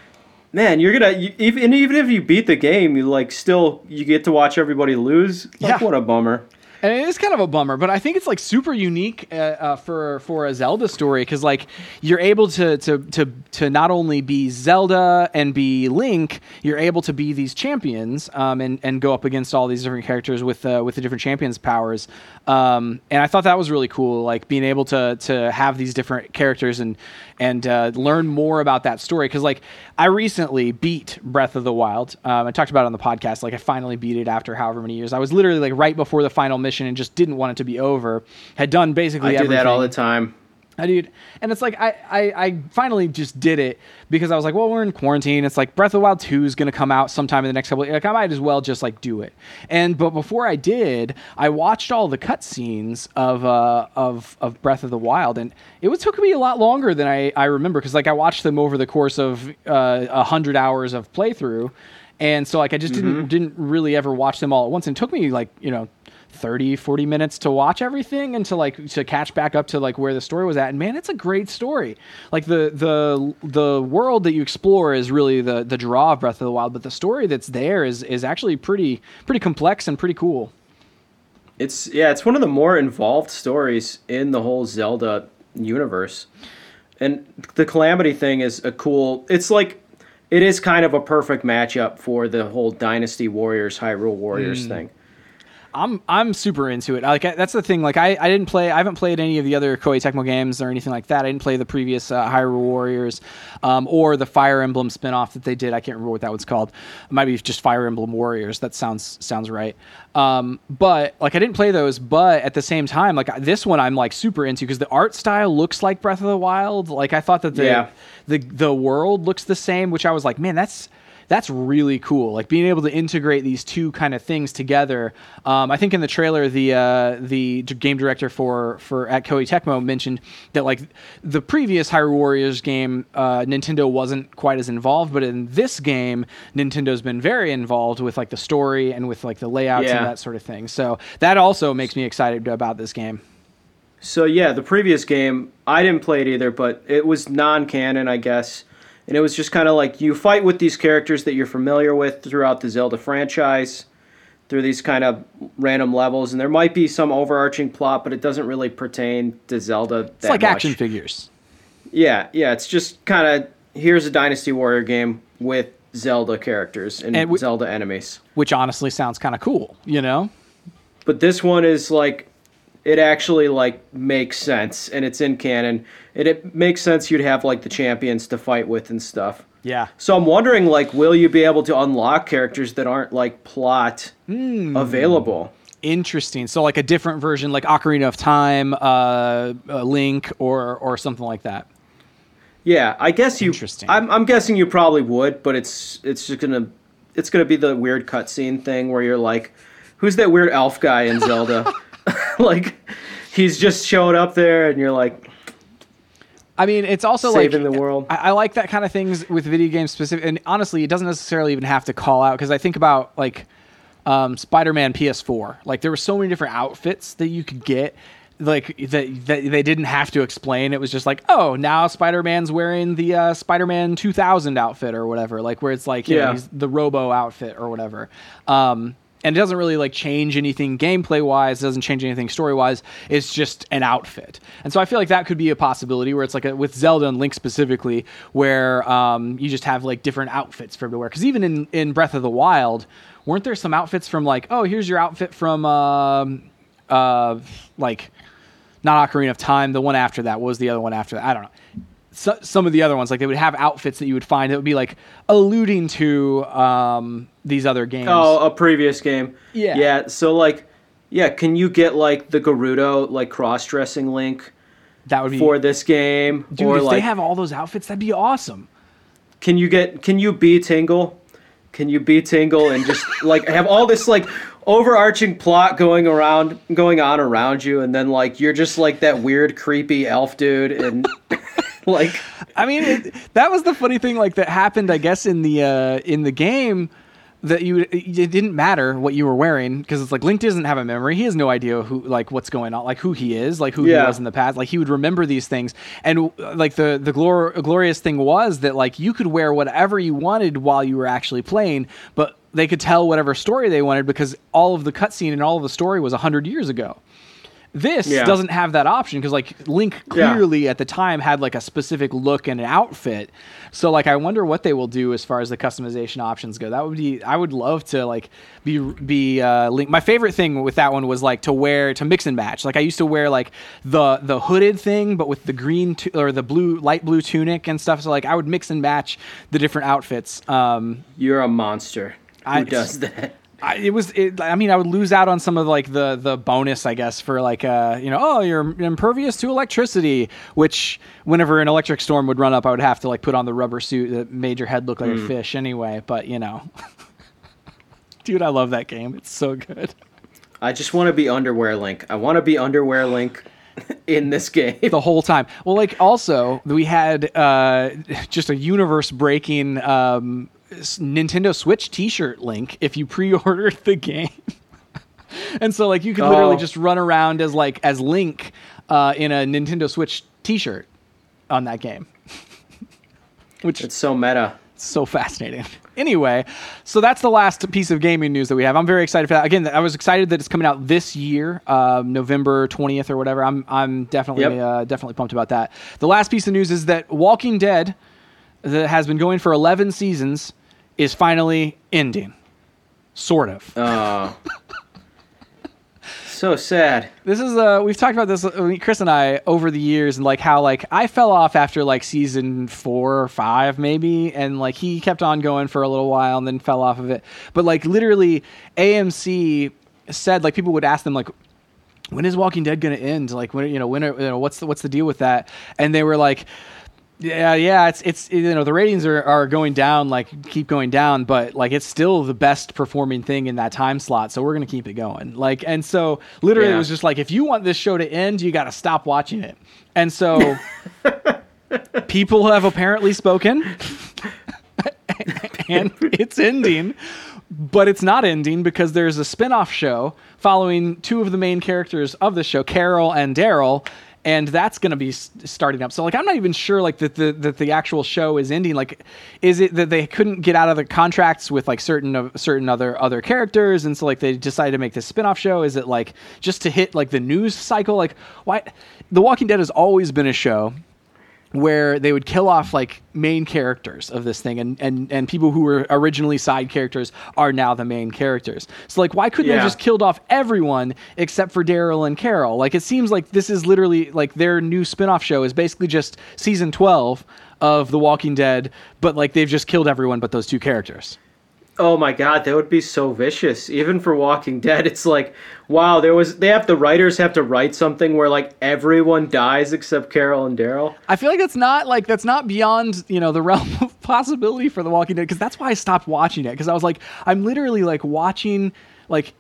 man, you're gonna you, even even if you beat the game, you like still you get to watch everybody lose. Like, Yeah. what a bummer. And it is kind of a bummer, but I think it's like super unique uh, uh, for for a Zelda story because like you're able to to to to not only be Zelda and be Link, you're able to be these champions um, and and go up against all these different characters with uh, with the different champions' powers. Um, and I thought that was really cool, like being able to to have these different characters and and uh, learn more about that story because like I recently beat Breath of the Wild. Um, I talked about it on the podcast. Like I finally beat it after however many years. I was literally like right before the final mission and just didn't want it to be over. Had done basically I do everything. that all the time. I dude, and it's like I, I I finally just did it because I was like, well, we're in quarantine. It's like Breath of the Wild Two is going to come out sometime in the next couple. Like I might as well just like do it. And but before I did, I watched all the cutscenes of uh of of Breath of the Wild, and it was took me a lot longer than I I remember because like I watched them over the course of uh, a hundred hours of playthrough, and so like I just didn't didn't really ever watch them all at once. And it took me like you know 30 40 minutes to watch everything and to like to catch back up to like where the story was at and man it's a great story like the the the world that you explore is really the the draw of breath of the wild but the story that's there is is actually pretty pretty complex and pretty cool It's yeah, it's one of the more involved stories in the whole Zelda universe. And the Calamity thing is a cool. It's like it is kind of a perfect matchup for the whole Dynasty Warriors Hyrule Warriors mm. thing. I'm I'm super into it. Like I, that's the thing. Like I, I didn't play. I haven't played any of the other Koei Tecmo games or anything like that. I didn't play the previous uh, Hyrule Warriors, um, or the Fire Emblem spinoff that they did. I can't remember what that was called. It might be just Fire Emblem Warriors. That sounds sounds right. Um, but like I didn't play those. But at the same time, like this one, I'm like super into because the art style looks like Breath of the Wild. Like I thought that the Yeah. the the world looks the same, which I was like, man, that's that's really cool. Like being able to integrate these two kind of things together. Um, I think in the trailer, the uh, the game director for for at Koei Tecmo mentioned that like the previous Hyrule Warriors game, uh, Nintendo wasn't quite as involved, but in this game, Nintendo's been very involved with like the story and with like the layouts Yeah. and that sort of thing. So that also makes me excited about this game. So yeah, the previous game I didn't play it either, but it was non-canon, I guess, and it was just kind of like you fight with these characters that you're familiar with throughout the Zelda franchise, through these kind of random levels, and there might be some overarching plot, but it doesn't really pertain to Zelda. It's like action figures. Yeah, yeah, it's just kind of here's a Dynasty Warrior game with Zelda characters and, And we- Zelda enemies. Which honestly sounds kind of cool, you know? but this one is like it actually like makes sense and it's in canon and it makes sense you'd have like the champions to fight with and stuff Yeah. so i'm wondering like will you be able to unlock characters that aren't like plot Hmm. available Interesting. So like a different version, like Ocarina of Time, uh, uh, Link, or or something like that. yeah i guess you Interesting. I'm, I'm guessing you probably would but it's it's just gonna it's gonna be the weird cutscene thing where you're like who's that weird elf guy in zelda like he's just showed up there and you're like I mean, it's also like Saving like the world. I, I like that kind of things with video games specific, and honestly, it doesn't necessarily even have to call out because I think about like um, Spider-Man PS4. Like there were so many different outfits that you could get. Like that, that they didn't have to explain. It was just like, oh, now Spider-Man's wearing the uh, Spider-Man 2000 outfit or whatever. Like where it's like, you know, Yeah. he's the Robo outfit or whatever. Um, and it doesn't really like change anything gameplay wise. It doesn't change anything story wise. It's just an outfit. And so I feel like that could be a possibility where it's like a, with Zelda and Link specifically, where um, you just have like different outfits for him to wear. Because even in in Breath of the Wild, weren't there some outfits from like, oh, here's your outfit from um, uh, like not Ocarina of Time. The one after that was the other one after that. I don't know. So, some of the other ones, like they would have outfits that you would find that would be like alluding to um, these other games. Oh, a previous game. Yeah. Yeah. So like, yeah, can you get like the Gerudo like cross dressing link that would be for this game? dude. or if like, they have all those outfits, that'd be awesome. can you get can you be Tingle? Can you be Tingle and just like have all this like overarching plot going around going on around you and then like you're just like that weird creepy elf dude and like I mean, it, that was the funny thing. Like that happened, I guess, in the uh, in the game. That you, it didn't matter what you were wearing because it's like Link doesn't have a memory. He has no idea who, like, what's going on, like who he is, like who Yeah. he was in the past. Like he would remember these things, and like the the glor- glorious thing was that like you could wear whatever you wanted while you were actually playing, but they could tell whatever story they wanted because all of the cutscene and all of the story was hundred years ago. This Yeah. doesn't have that option because like Link Yeah. clearly at the time had like a specific look and an outfit. So like I wonder what they will do as far as the customization options go. That would be I would love to like be be uh Link. My favorite thing with that one was like to wear to mix and match. Like I used to wear like the the hooded thing but with the green tu- or the blue light blue tunic and stuff. So like I would mix and match the different outfits. Um you're a monster. Who I- does that? I, it was. It, I mean, I would lose out on some of like the the bonus, I guess, for like uh, you know, oh, you're impervious to electricity. Which, whenever an electric storm would run up, I would have to like put on the rubber suit that made your head look like a fish anyway. But you know, dude, I love that game. It's so good. I just want to be underwear Link. I want to be underwear Link in this game. the whole time. Well, like also we had uh, just a universe breaking um, Nintendo Switch T-shirt link if you pre-ordered the game. and so like you could literally Oh. just run around as like as Link uh, in a Nintendo Switch T-shirt on that game, which It's so meta. It's so fascinating. Anyway, so that's the last piece of gaming news that we have. I'm very excited for that. Again, I was excited that it's coming out this year, um, November 20th or whatever. I'm I'm definitely Yep. uh, definitely pumped about that. The last piece of news is that Walking Dead, that has been going for 11 seasons, is finally ending. Sort of. Oh. so sad. This is uh we've talked about this Chris and I over the years and like how like I fell off after like season 4 or 5 maybe and like he kept on going for a little while and then fell off of it. But like literally AMC said like people would ask them like when is Walking Dead going to end? Like when you know when are, you know what's the what's the deal with that? And they were like yeah, yeah, it's it's you know the ratings are, are going down, like keep going down, but like it's still the best performing thing in that time slot, so we're gonna keep it going. Like, and so literally it was just like if you want this show to end, you got to stop watching it. And so people have apparently spoken, and it's ending, but it's not ending because there's a spin-off show following two of the main characters of the show, Carol and Daryl, and that's going to be starting up. So like I'm not even sure like that the that the actual show is ending. Like is it that they couldn't get out of the contracts with like certain of certain other other characters and so like they decided to make this spin-off show? Is it like just to hit like the news cycle? Like why The Walking Dead has always been a show where they would kill off like main characters of this thing and and and people who were originally side characters are now the main characters. So like why couldn't they just killed off everyone except for daryl and carol? Like it seems like this is literally like their new spin-off show is basically just season 12 of the walking dead but like they've just killed everyone but those two characters Oh my god, that would be so vicious. Even for Walking Dead, it's like, wow, there was they have the writers have to write something where like everyone dies except Carol and Daryl. I feel like that's not like that's not beyond you know the realm of possibility for The Walking Dead because that's why I stopped watching it because I was like I'm literally like watching like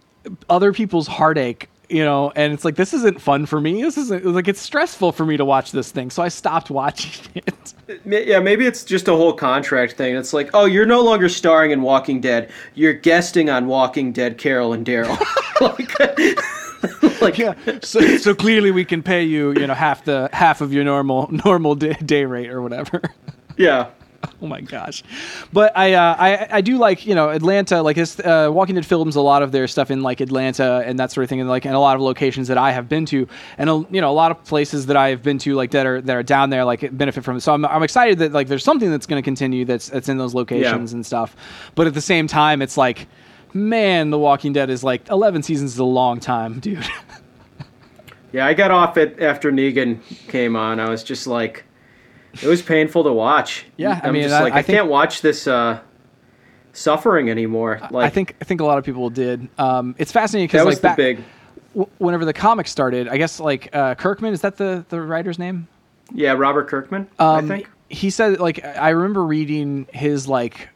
other people's heartache you know and it's like this isn't fun for me this isn't like it's stressful for me to watch this thing so I stopped watching it. Yeah, maybe it's just a whole contract thing. It's like, oh, you're no longer starring in Walking Dead. You're guesting on Walking Dead, Carol and Daryl. like, like yeah, so so clearly we can pay you you know half the half of your normal normal day, day rate or whatever. yeah. Oh my gosh, but I, uh, I I do like you know Atlanta like this. Uh, Walking Dead films a lot of their stuff in like Atlanta and that sort of thing, and like in a lot of locations that I have been to, and uh, you know a lot of places that I have been to like that are that are down there like benefit from it. So I'm I'm excited that like there's something that's going to continue that's that's in those locations Yeah. and stuff. But at the same time, it's like, man, The Walking Dead is like 11 seasons is a long time, dude. Yeah, I got off it after Negan came on. I was just like, it was painful to watch. Yeah, I I'm mean, just I- like, I I, think- can't watch this uh, suffering anymore. Like, I think I think a lot of people did. Um, it's fascinating because that was like the back, big. w- whenever the comic started, I guess like uh, Kirkman is that the the writer's name? Yeah, Robert Kirkman. Um, I think. he said like I remember reading his like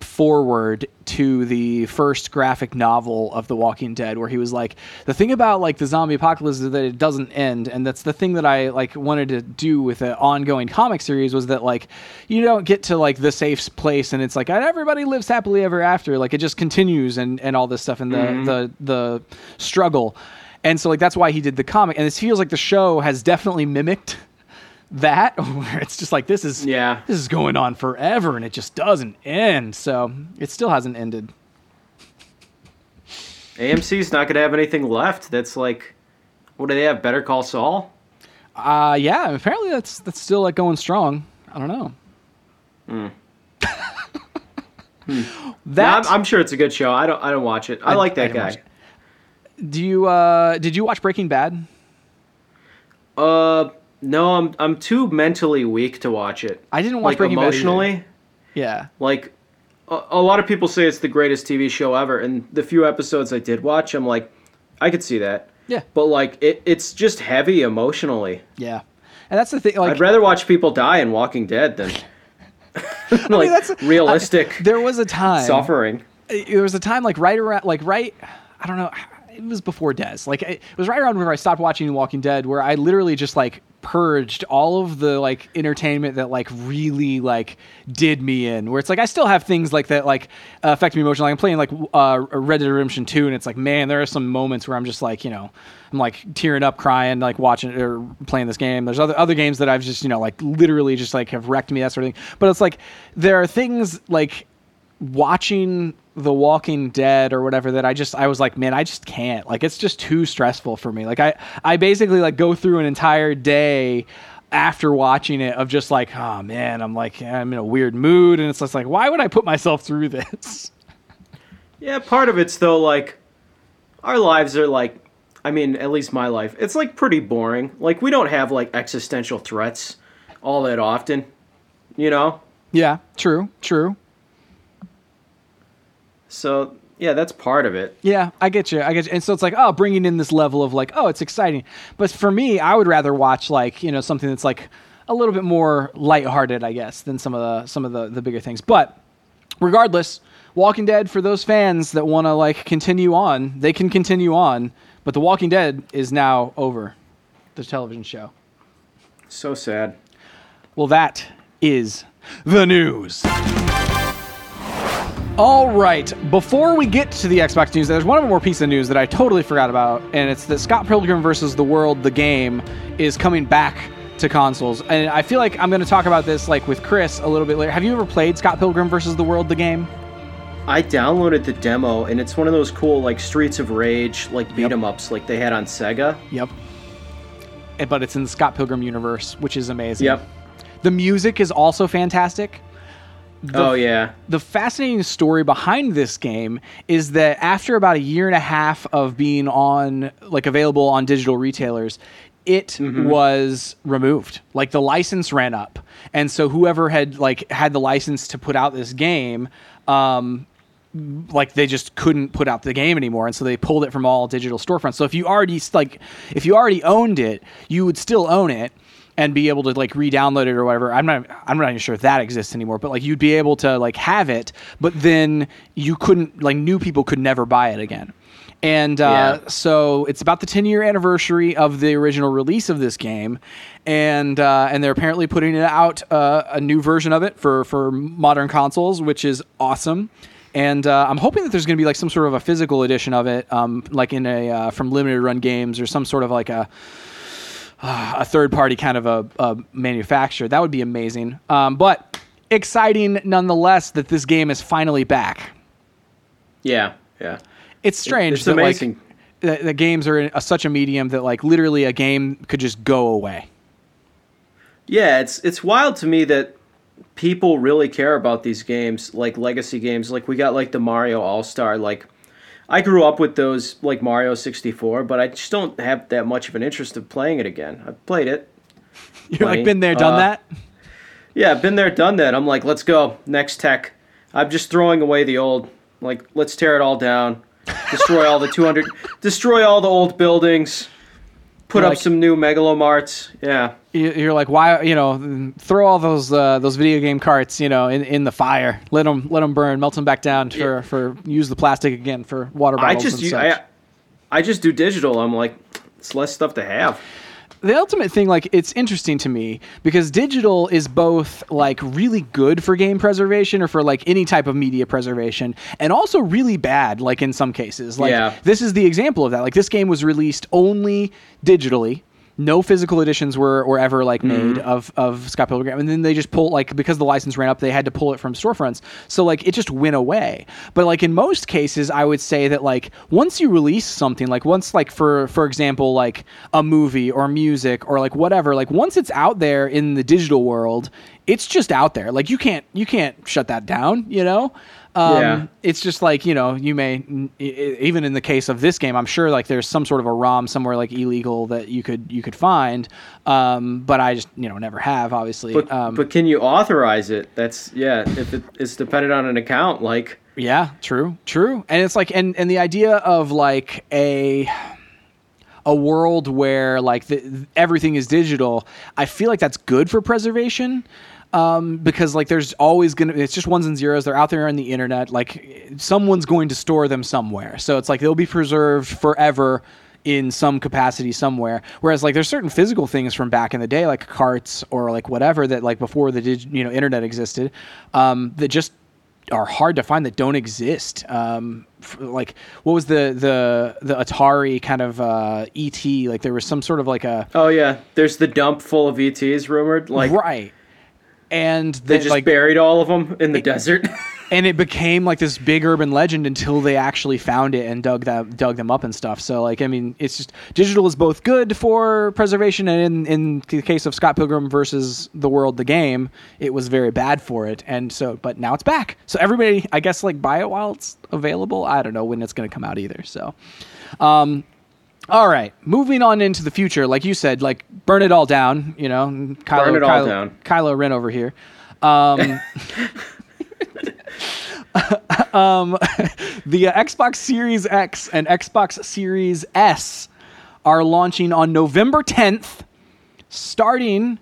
foreword to the first graphic novel of The Walking Dead where he was like the thing about like the zombie apocalypse is that it doesn't end and that's the thing that I like wanted to do with an ongoing comic series was that like you don't get to like the safe place and it's like everybody lives happily ever after. Like it just continues and and all this stuff and the mm-hmm. the the struggle. And so like that's why he did the comic and this feels like the show has definitely mimicked that where it's just like this is Yeah. this is going on forever and it just doesn't end so it still hasn't ended AMC's not going to have anything left. That's like, what do they have? Better Call Saul. uh yeah apparently that's that's still like going strong i don't know Yeah, that I'm, I'm sure it's a good show. I don't. I don't watch it. I, I- like that didn't guy. do you uh did you watch breaking bad Uh, no, I'm I'm too mentally weak to watch it. i didn't watch Like breaking emotionally, yeah like a, a lot of people say it's the greatest TV show ever, and the few episodes I did watch, I'm like, I could see that. yeah But like, it, it's just heavy emotionally. yeah and that's the thing like I'd rather watch people die in Walking Dead than like that's- realistic there was a time suffering. there was a time like right around like right i don't know it was before Des. Like it was right around where I stopped watching Walking Dead, where I literally just like purged all of the like entertainment that like really like did me in. Where it's like i still have things like that like uh, affect me emotionally. I'm playing like uh red dead redemption 2 and it's like man there are some moments where i'm just like you know i'm like tearing up crying like watching or playing this game. There's other other games that i've just you know like literally just like have wrecked me that sort of thing. But it's like there are things like watching The Walking Dead or whatever that I just I was like, man, I just can't. Like it's just too stressful for me. Like I I basically like go through an entire day after watching it of just like, oh man, I'm like I'm in a weird mood and it's just like, why would I put myself through this? Yeah, part of it's though like our lives are like I mean, at least my life. It's like pretty boring. Like we don't have like existential threats all that often, you know? Yeah, true, true. So yeah, that's part of it. Yeah, I get you. I get you. And so it's like, oh, bringing in this level of like, oh, it's exciting. But for me, I would rather watch like you know something that's like a little bit more lighthearted, I guess, than some of the some of the the bigger things. But regardless, Walking Dead for those fans that want to like continue on, they can continue on. But The Walking Dead is now over, the television show. So sad. Well, that is the news. All right. Before we get to the Xbox news, there's one more piece of news that I totally forgot about, and it's that Scott Pilgrim versus the World, the game, is coming back to consoles. And I feel like I'm going to talk about this like with Chris a little bit later. Have you ever played Scott Pilgrim versus the World, the game? I downloaded the demo, and it's one of those cool like Streets of Rage like beat 'em ups like they had on Sega. Yep. Eh, But it's in the Scott Pilgrim universe, which is amazing. Yep. The music is also fantastic. The oh yeah. the fascinating story behind this game is that after about a year and a half of being on like available on digital retailers it was removed. Like the license ran up. And so whoever had like had the license to put out this game um like they just couldn't put out the game anymore. And so they pulled it from all digital storefronts. So if you already like if you already owned it you would still own it and be able to like re-download it or whatever. I'm not I'm not even sure if that exists anymore, but like you'd be able to like have it, but then you couldn't like new people could never buy it again. And uh, Yeah. so it's about the 10 year anniversary of the original release of this game, and uh, and they're apparently putting it out uh, a new version of it for for modern consoles, which is awesome. And uh, I'm hoping that there's going to be like some sort of a physical edition of it, um, like in a uh, from limited run games or some sort of like a a third party kind of a, a manufacturer. That would be amazing. Um, but exciting nonetheless that this game is finally back. Yeah. Yeah. It's strange it's that amazing. like the, the games are in a, such a medium that like literally a game could just go away. Yeah, it's it's wild to me that people really care about these games, like legacy games. Like we got like the Mario All Star. Like I grew up with those, like Mario sixty four, but I just don't have that much of an interest of playing it again. I've played it. You're like been there, done Uh, that. Yeah, been there, done that. I'm like, let's go next tech. I'm just throwing away the old. Like, let's tear it all down, destroy all the two hundred, destroy all the old buildings, put You're up some new megalomarts. Yeah. You- You're like, why? You know, throw all those uh, those video game carts, you know, in, in the fire. Let them let them burn, melt them back down for for use the plastic again for water bottles. I just and such. I, I just do digital. I'm like, it's less stuff to have. The ultimate thing like it's interesting to me because digital is both like really good for game preservation or for like any type of media preservation and also really bad like in some cases. Like Yeah. this is the example of that. Like this game was released only digitally no physical editions were, were ever like made mm-hmm. of, of Scott Pilgrim, and then they just pull like because the license ran up, they had to pull it from storefronts. So like it just went away. But like in most cases, I would say that like once you release something, like once like for for example like a movie or music or like whatever, like once it's out there in the digital world, it's just out there. Like you can't you can't shut that down. You know. Um, Yeah. It's just like you know, you may even in the case of this game, I'm sure like there's some sort of a ROM somewhere like illegal that you could you could find, um, but I just you know never have obviously. But um, but can you authorize it? That's yeah. If it, it's dependent on an account, like yeah, true, true, and it's like and and the idea of like a a world where like the, everything is digital, I feel like that's good for preservation. Um, because like there's always gonna it's just ones and zeros. They're out there on the internet. Like someone's going to store them somewhere, so it's like they'll be preserved forever in some capacity somewhere. Whereas like there's certain physical things from back in the day, like carts or like whatever that like before the dig- you know internet existed, um, that just are hard to find that don't exist. Um, like what was the the the Atari kind of uh, ET? Like there was some sort of like a Oh yeah, there's the dump full of ETs rumored. Like right, and they then, just like buried all of them in the desert. and it became like this big urban legend until they actually found it and dug that dug them up and stuff. So like I mean, it's just digital is both good for preservation and in in the case of Scott Pilgrim versus the World, the game, it was very bad for it. And so, but now it's back. So everybody, I guess, like buy it while it's available. I don't know when it's going to come out either. So. Um, all right, moving on into the future, like you said, like burn it all down. You know, Kylo, Burn it all Kylo, down. Kylo Ren over here. Um, um, the uh, Xbox Series X and Xbox Series S are launching on November 10th, starting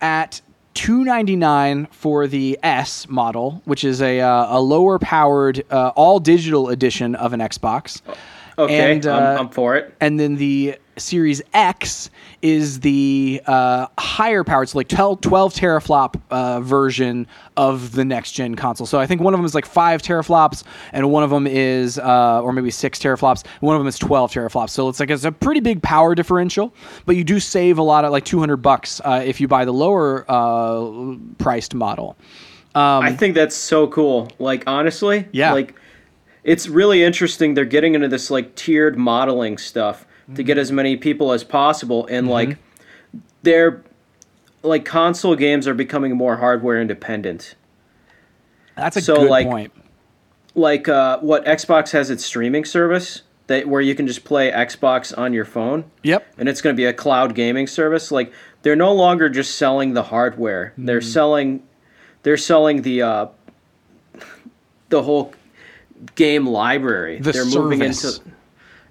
at 299 for the S model, which is a uh, a lower powered uh, all digital edition of an Xbox. Okay, And, uh, I'm, I'm for it. And then the Series X is the uh, higher powered, so like 12, 12 teraflop uh, version of the next gen console. So I think one of them is like five teraflops, and one of them is, uh, or maybe six teraflops. One of them is 12 teraflops. So it's like it's a pretty big power differential, but you do save a lot of like 200 bucks uh, if you buy the lower uh, priced model. Um, I think that's so cool. Like honestly, Yeah. Like it's really interesting. They're getting into this like tiered modeling stuff Mm-hmm. to get as many people as possible, and like they're like console games are becoming more hardware independent. That's a So, good like, point. Like uh, what Xbox has its streaming service that where you can just play Xbox on your phone. Yep. and it's going to be a cloud gaming service. Like they're no longer just selling the hardware; they're Mm. selling, they're selling the uh, the whole game library. The they're service. into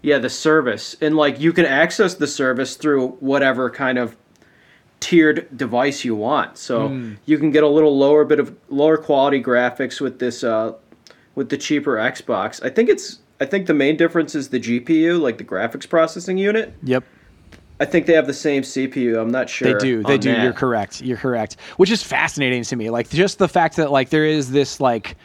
yeah the service, and like you can access the service through whatever kind of tiered device you want. So Hmm. you can get a little lower bit of lower quality graphics with this uh, with the cheaper Xbox. I think it's I think the main difference is the GPU, like the graphics processing unit. Yep. I think they have the same CPU. I'm not sure. They do. They do. that. You're correct. You're correct. Which is fascinating to me. Like just the fact that like there is this like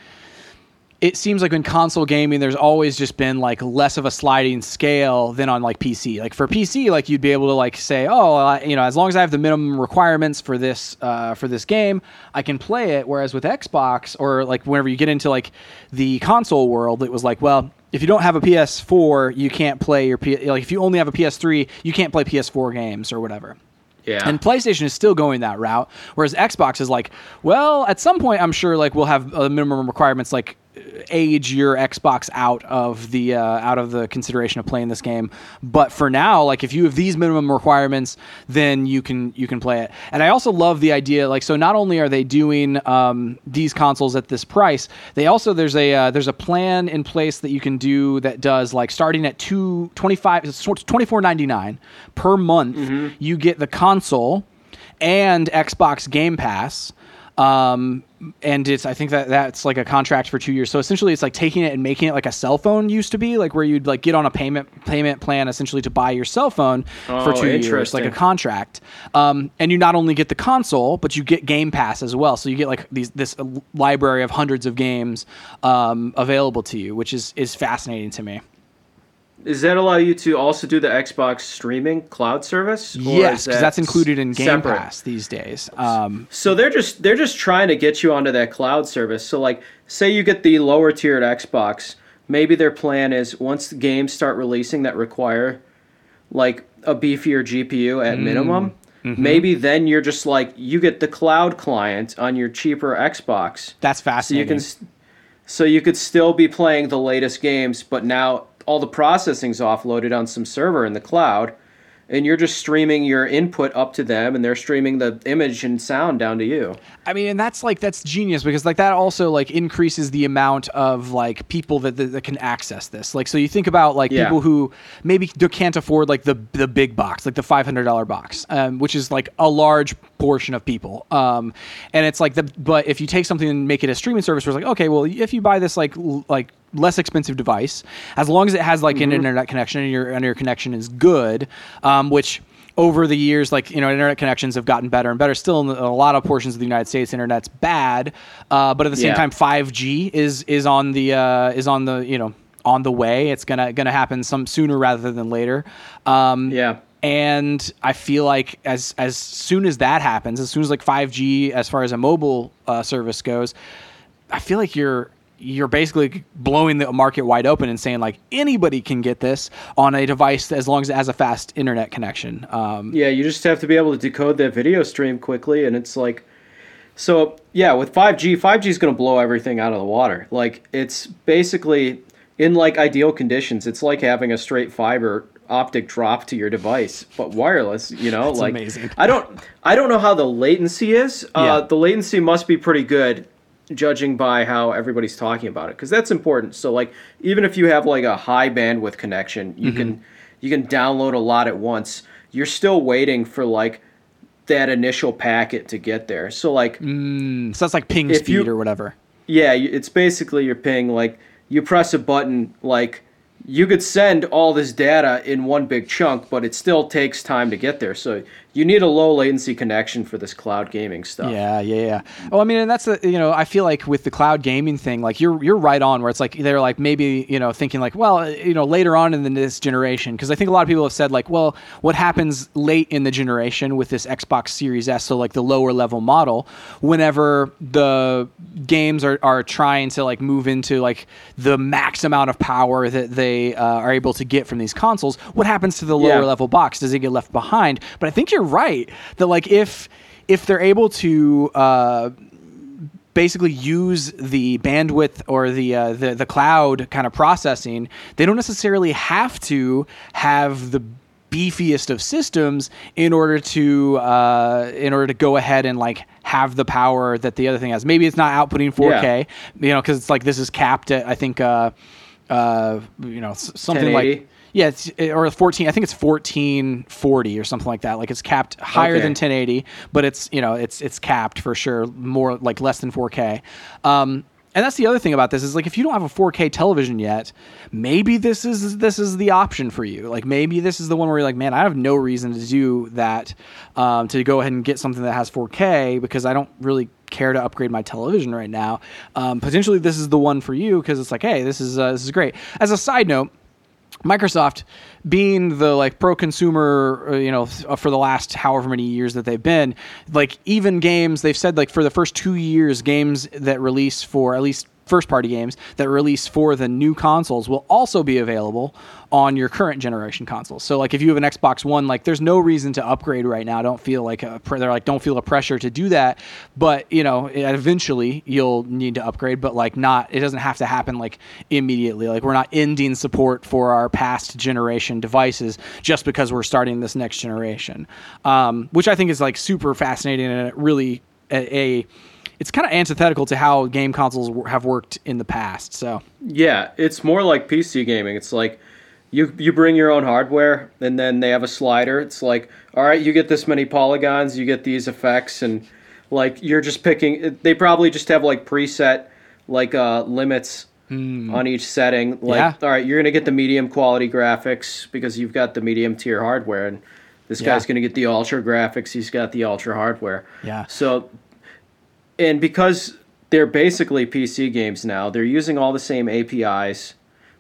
it seems like in console gaming there's always just been like less of a sliding scale than on like PC. Like for PC like you'd be able to like say, "Oh, I, you know, as long as I have the minimum requirements for this uh, for this game, I can play it." Whereas with Xbox or like whenever you get into like the console world, it was like, "Well, if you don't have a PS4, you can't play your P- like if you only have a PS3, you can't play PS4 games or whatever." Yeah. And PlayStation is still going that route, whereas Xbox is like, well, at some point, I'm sure like we'll have uh, minimum requirements like age your Xbox out of the uh, out of the consideration of playing this game. But for now, like if you have these minimum requirements, then you can you can play it. And I also love the idea like so not only are they doing um, these consoles at this price, they also there's a uh, there's a plan in place that you can do that does like starting at two twenty five twenty four ninety nine per month. You get the console and Xbox Game Pass. Um, and it's I think that that's like a contract for two years. So essentially, it's like taking it and making it like a cell phone used to be, like where you'd like get on a payment payment plan essentially to buy your cell phone for two years, like a contract. Um, and you not only get the console, but you get Game Pass as well. So you get like these this library of hundreds of games um, available to you, which is is fascinating to me. Does that allow you to also do the Xbox streaming cloud service? Or yes, because that that's included in Game separate? Pass these days. Um, So they're just they're just trying to get you onto that cloud service. So like say you get the lower tiered Xbox, maybe their plan is once the games start releasing that require like a beefier GPU Mm. at minimum, Mm-hmm. maybe then you're just like you get the cloud client on your cheaper Xbox. that's So you fascinating. can so you could still be playing the latest games, but now all the processing's offloaded on some server in the cloud, and you're just streaming your input up to them and they're streaming the image and sound down to you I mean, and that's like that's genius because like that also like increases the amount of like people that, that, that can access this. Like, so you think about like Yeah. people who maybe can't afford like the the big box, like the five hundred dollar box, um, which is like a large portion of people. Um, and it's like the but if you take something and make it a streaming service, where it's like okay, well if you buy this like l- like less expensive device, as long as it has like an internet connection and your and your connection is good, um, which over the years, like you know, internet connections have gotten better and better. Still, in a lot of portions of the United States, internet's bad, uh, but at the same Yeah. time, 5G is is on the uh, is on the you know on the way. It's gonna gonna happen some sooner rather than later. Um, yeah and I feel like as as soon as that happens, as soon as like 5G, as far as a mobile uh, service goes, I feel like you're you're basically blowing the market wide open and saying like anybody can get this on a device as long as it has a fast internet connection. Um, Yeah, you just have to be able to decode that video stream quickly, and it's like, so yeah, with 5G, 5G is going to blow everything out of the water. Like it's basically in like ideal conditions, it's like having a straight fiber optic drop to your device, but wireless. You know, That's like amazing. I don't, I don't know how the latency is. Yeah. Uh, the latency must be pretty good. Judging by how everybody's talking about it, because that's important. So, like, even if you have like a high bandwidth connection, you Mm-hmm. can you can download a lot at once. You're still waiting for like that initial packet to get there. So like so that's like ping speed you- or whatever. yeah, it's basically your ping like you press a button like you could send all this data in one big chunk, but it still takes time to get there. So you need a low latency connection for this cloud gaming stuff. Yeah, yeah, yeah. Oh, I mean, and that's the you know, I feel like with the cloud gaming thing, like you're you're right on where it's like they're like maybe you know thinking like, well, you know, later on in the, this generation, because I think a lot of people have said like, well, what happens late in the generation with this Xbox Series S, so like the lower level model, whenever the games are are trying to like move into like the max amount of power that they uh, are able to get from these consoles, what happens to the lower Yeah. level box? Does it get left behind? But I think you're right that like if if they're able to uh, basically use the bandwidth or the uh, the the cloud kind of processing, they don't necessarily have to have the beefiest of systems in order to uh, in order to go ahead and like have the power that the other thing has. Maybe it's not outputting 4K, you know, because it's like this is capped at I think uh, uh, you know something like yeah, it's, or 14. I think it's 1440 or something like that. Like it's capped higher Okay. than 1080, but it's you know it's it's capped for sure, more like less than 4K. Um, and that's the other thing about this is like if you don't have a 4K television yet, maybe this is this is the option for you. Like maybe this is the one where you're like, man, I have no reason to do that um, to go ahead and get something that has 4K because I don't really care to upgrade my television right now. Um, potentially, this is the one for you because it's like, hey, this is uh, this is great. As a side note. Microsoft, being the like pro consumer, uh, you know, for the last however many years that they've been, like even games, they've said like for the first two years, games that release for at least first party games that release for the new consoles will also be available on your current generation consoles. So like if you have an Xbox One, like there's no reason to upgrade right now. Don't feel like a, they're like don't feel a pressure to do that. But you know, eventually you'll need to upgrade. But like not, it doesn't have to happen like immediately. Like we're not ending support for our past generation devices just because we're starting this next generation, um, which I think is like super fascinating and really a, a it's kind of antithetical to how game consoles w- have worked in the past. So Yeah, it's more like PC gaming. It's like you you bring your own hardware, and then they have a slider. It's like, all right, you get this many polygons, you get these effects, and like you're just picking. They probably just have like preset like uh, limits on each setting. Like, Yeah. all right, you're gonna get the medium quality graphics because you've got the medium tier hardware, and this Yeah. guy's gonna get the ultra graphics. He's got the ultra hardware. Yeah. So and because they're basically PC games now, they're using all the same APIs,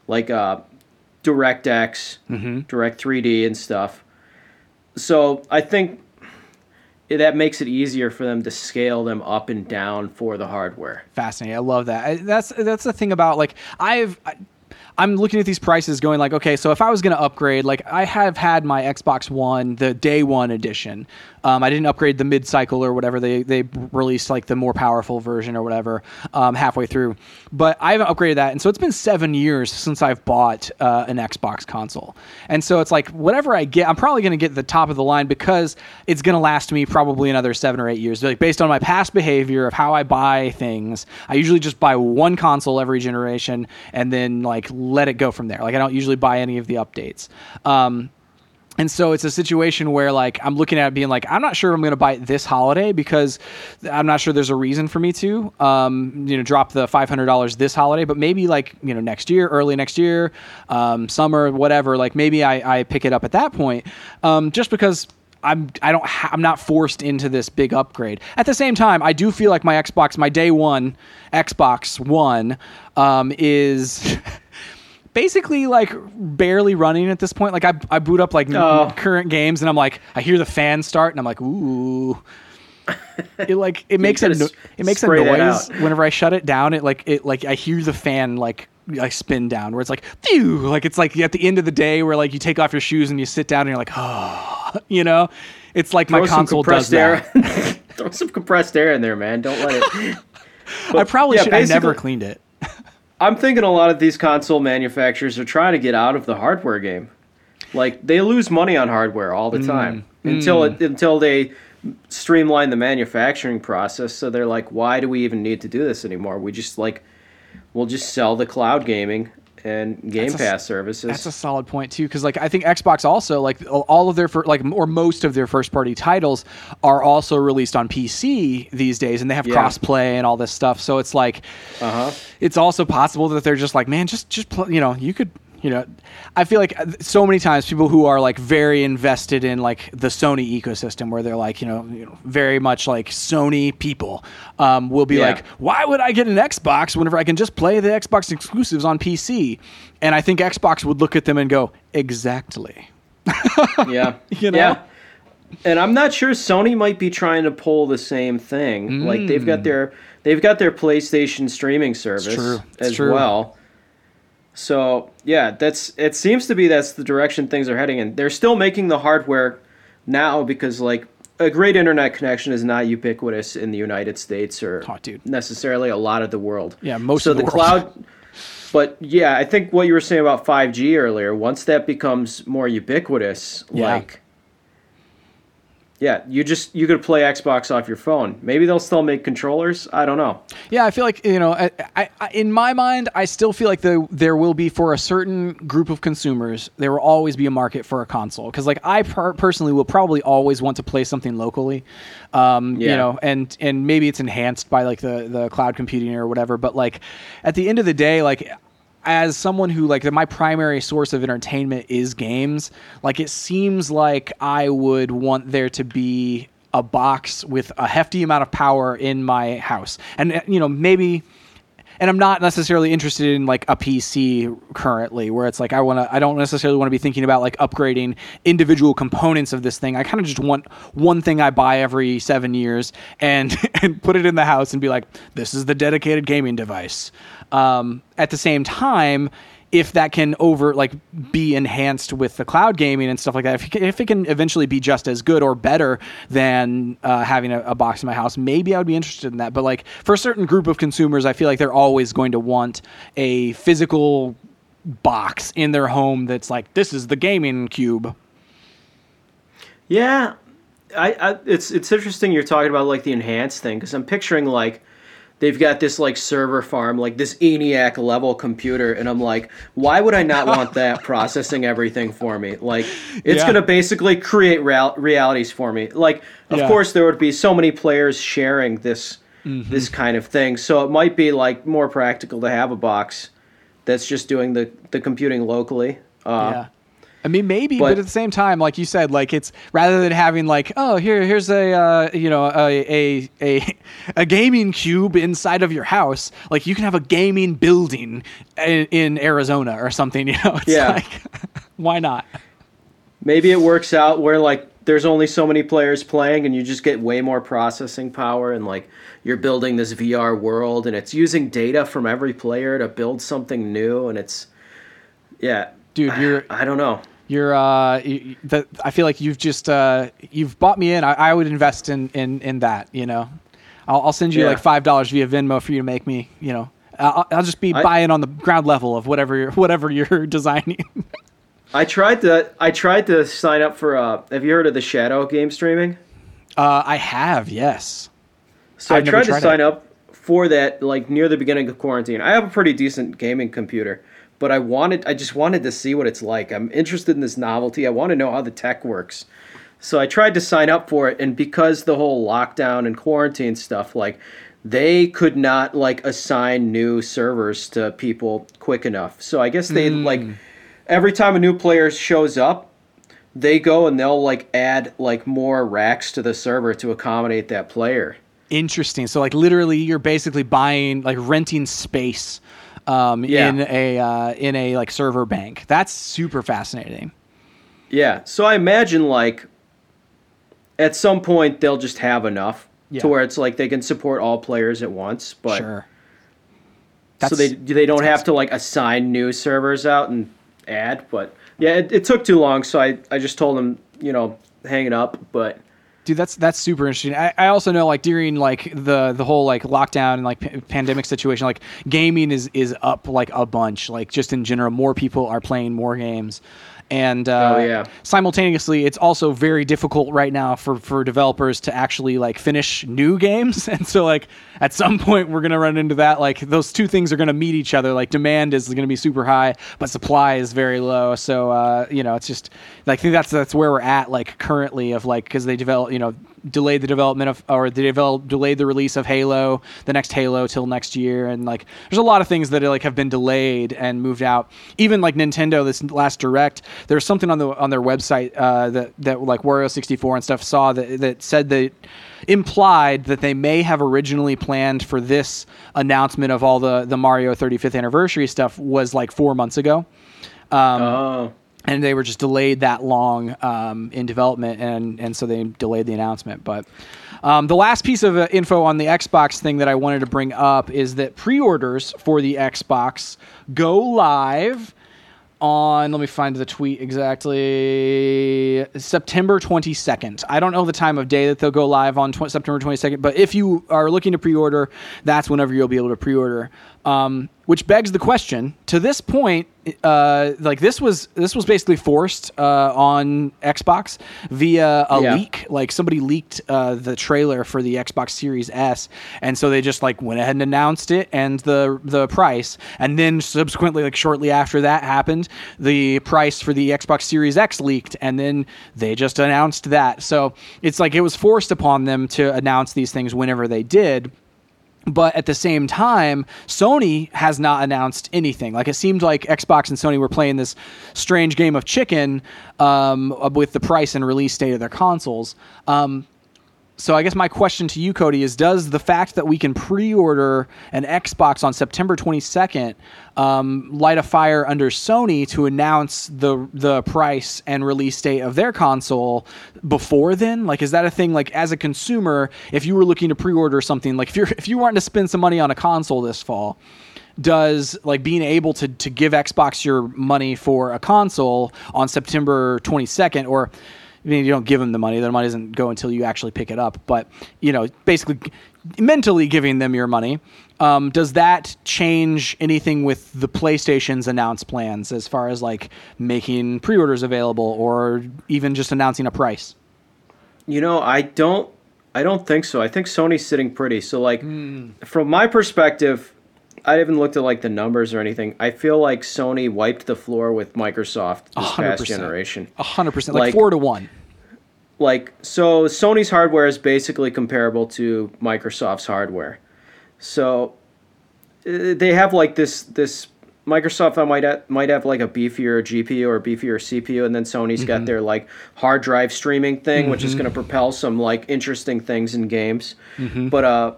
like uh, DirectX, Direct 3D, and stuff. So I think that makes it easier for them to scale them up and down for the hardware. fascinating. I love that. That's that's the thing about like I've. I'm looking at these prices, going like, okay, so if I was going to upgrade, like I have had my Xbox One, the day one edition. Um, I didn't upgrade the mid cycle or whatever they they released like the more powerful version or whatever um, halfway through, but I haven't upgraded that, and so it's been seven years since I've bought uh, an Xbox console, and so it's like whatever I get, I'm probably going to get the top of the line because it's going to last me probably another seven or eight years. Like based on my past behavior of how I buy things, I usually just buy one console every generation and then like let it go from there. Like I don't usually buy any of the updates. Um, and so it's a situation where like I'm looking at it being like I'm not sure I'm going to buy it this holiday because I'm not sure there's a reason for me to um, you know drop the $500 this holiday but maybe like you know next year early next year um, summer whatever like maybe I, I pick it up at that point um, just because I'm I don't ha- I'm not forced into this big upgrade. At the same time, I do feel like my Xbox, my day one Xbox One, um, is basically like barely running at this point. Like I I boot up like Oh. current games and I'm like I hear the fan start and I'm like ooh. It like it makes a no- it makes a noise whenever I shut it down. It like it like I hear the fan like like spin down where it's like phew like it's like at the end of the day where like you take off your shoes and you sit down and you're like oh you know it's like my Throw some console does compressed that. Throw some compressed air in there, man. Don't let it. I probably yeah, should. I never cleaned it. I'm thinking a lot of these console manufacturers are trying to get out of the hardware game. Like they lose money on hardware all Mm. the time until it, until they streamline the manufacturing process. So they're like, why do we even need to do this anymore? We just like we'll just sell the cloud gaming and Game a- Pass services. That's a solid point too, because like I think Xbox also like all of their fir- like or most of their first party titles are also released on PC these days, and they have Yeah. crossplay and all this stuff. So it's like uh huh. it's also possible that they're just like, man, just just pl- you know, you could. You know, I feel like uh, so many times people who are like very invested in like the Sony ecosystem, where they're like, you know, you know very much like Sony people, um, will be Yeah. like, why would I get an Xbox whenever I can just play the Xbox exclusives on PC? And I think Xbox would look at them and go, exactly. Yeah. You know? Yeah. And I'm not sure Sony might be trying to pull the same thing. Like they've got their they've got their PlayStation streaming service as true. well. So yeah, that's it seems to be that's the direction things are heading in. They're still making the hardware now because like a great internet connection is not ubiquitous in the United States or Oh, necessarily a lot of the world. Yeah, most so of the world. cloud but yeah, I think what you were saying about 5G earlier, once that becomes more ubiquitous, Yeah. like yeah, you just you could play Xbox off your phone. Maybe they'll still make controllers. I don't know. Yeah, I feel like you know, I, I, in my mind, I still feel like the, there will be for a certain group of consumers, there will always be a market for a console. Because like I per- personally will probably always want to play something locally, um, you know, and and maybe it's enhanced by like the the cloud computing or whatever. But like at the end of the day, like as someone who like my primary source of entertainment is games, like it seems like I would want there to be a box with a hefty amount of power in my house. And uh, you know, maybe and I'm not necessarily interested in like a PC currently where it's like I want to I don't necessarily want to be thinking about like upgrading individual components of this thing. I kind of just want one thing I buy every 7 years and and put it in the house and be like this is the dedicated gaming device. Um, at the same time, if that can over like be enhanced with the cloud gaming and stuff like that, if, it can- if it can eventually be just as good or better than uh, having a, a box in my house, maybe I would be interested in that. But like for a certain group of consumers, I feel like they're always going to want a physical box in their home that's like this is the gaming cube. Yeah, I, I it's it's interesting you're talking about like the enhanced thing because I'm picturing like they've got this like server farm like this ENIAC level computer and I'm like why would I not want that processing everything for me like it's Yeah. gonna basically create real- realities for me like of Yeah. course there would be so many players sharing this Mm-hmm. this kind of thing so it might be like more practical to have a box that's just doing the the computing locally uh, yeah. I mean, maybe, but, but- at the same time, like you said, like it's rather than having like, oh, here, here's a, uh, you know, a, a a a gaming cube inside of your house. Like you can have a gaming building in, in Arizona or something. You know, it's Yeah. like, why not? Maybe it works out where like there's only so many players playing and you just get way more processing power and like you're building this VR world and it's using data from every player to build something new and it's Yeah, dude, you're I don't know. You're uh you, the, I feel like you've just uh you've bought me in. I, I would invest in in in that. You know, I'll, I'll send you Yeah. like five dollars via Venmo for you to make me. You know, I'll, I'll just be I- buying on the ground level of whatever you're, whatever you're designing. I tried to I tried to sign up for. Uh, have you heard of the Shadow game streaming? uh, I have yes. So I've I never tried to tried sign up for that like near the beginning of quarantine. I have a pretty decent gaming computer, but I wanted I just wanted to see what it's like. I'm interested in this novelty. I want to know how the tech works. So I tried to sign up for it and because the whole lockdown and quarantine stuff like they could not like assign new servers to people quick enough. So I guess they hmm. like every time a new player shows up, they go and they'll like add like more racks to the server to accommodate that player. Interesting. So like literally, you're basically buying like renting space um, Yeah. in a uh, in a like server bank. That's super fascinating. Yeah. So I imagine like at some point they'll just have enough Yeah. to where it's like they can support all players at once, but sure. so they they don't have to like assign new servers out and add. But yeah, it, it took too long, so I I just told them you know hang it up. But Dude, that's that's super interesting. I, I also know like during like the the whole like lockdown and like p- pandemic situation, like gaming is is up like a bunch. Like just in general, more people are playing more games, and uh, Oh, yeah. simultaneously, it's also very difficult right now for for developers to actually like finish new games. And so like at some point, we're gonna run into that. Like those two things are gonna meet each other. Like demand is gonna be super high, but supply is very low. So uh, you know, it's just like I think that's that's where we're at like currently of like because they develop you know delayed the development of or they develop delayed the release of Halo, the next Halo till next year, and like there's a lot of things that like have been delayed and moved out. Even like Nintendo, this last direct, there's something on the on their website uh, that that like Wario 64 and stuff saw that that said that implied that they may have originally planned for this announcement of all the the Mario 35th anniversary stuff was like four months ago oh and they were just delayed that long um, in development, and and so they delayed the announcement. But um, the last piece of uh, info on the Xbox thing that I wanted to bring up is that pre-orders for the Xbox go live on let me find the tweet exactly September 22nd. I don't know the time of day that they'll go live on tw- September 22nd, but if you are looking to pre-order, that's whenever you'll be able to pre-order. Um, which begs the question: to this point, uh, like this was this was basically forced uh, on Xbox via a Yeah. leak. Like somebody leaked uh, the trailer for the Xbox Series S, and so they just like went ahead and announced it and the the price, and then subsequently, like shortly after that happened, the price for the Xbox Series X leaked, and then they just announced that. So it's like it was forced upon them to announce these things whenever they did but at the same time, Sony has not announced anything. Like it seemed like Xbox and Sony were playing this strange game of chicken um, with the price and release date of their consoles. Um, so I guess my question to you, Cody, is: Does the fact that we can pre-order an Xbox on September 22nd um, light a fire under Sony to announce the the price and release date of their console before then? Like, is that a thing? Like, as a consumer, if you were looking to pre-order something, like if you're if you wanted to spend some money on a console this fall, does like being able to to give Xbox your money for a console on September 22nd or I mean, you don't give them the money. Their money doesn't go until you actually pick it up. But you know, basically, mentally giving them your money. Um, does that change anything with the PlayStation's announced plans as far as like making pre-orders available or even just announcing a price? You know, I don't I don't think so. I think Sony's sitting pretty. So like from my perspective, I haven't looked at like the numbers or anything. I feel like Sony wiped the floor with Microsoft this hundred past generation. A hundred percent, like Like- four to one. Like so Sony's hardware is basically comparable to Microsoft's hardware. So uh, they have like this this Microsoft might ha- might have like a beefier GPU or beefier CPU, and then Sony's got their like hard drive streaming thing, which is going to propel some like interesting things in games. But uh,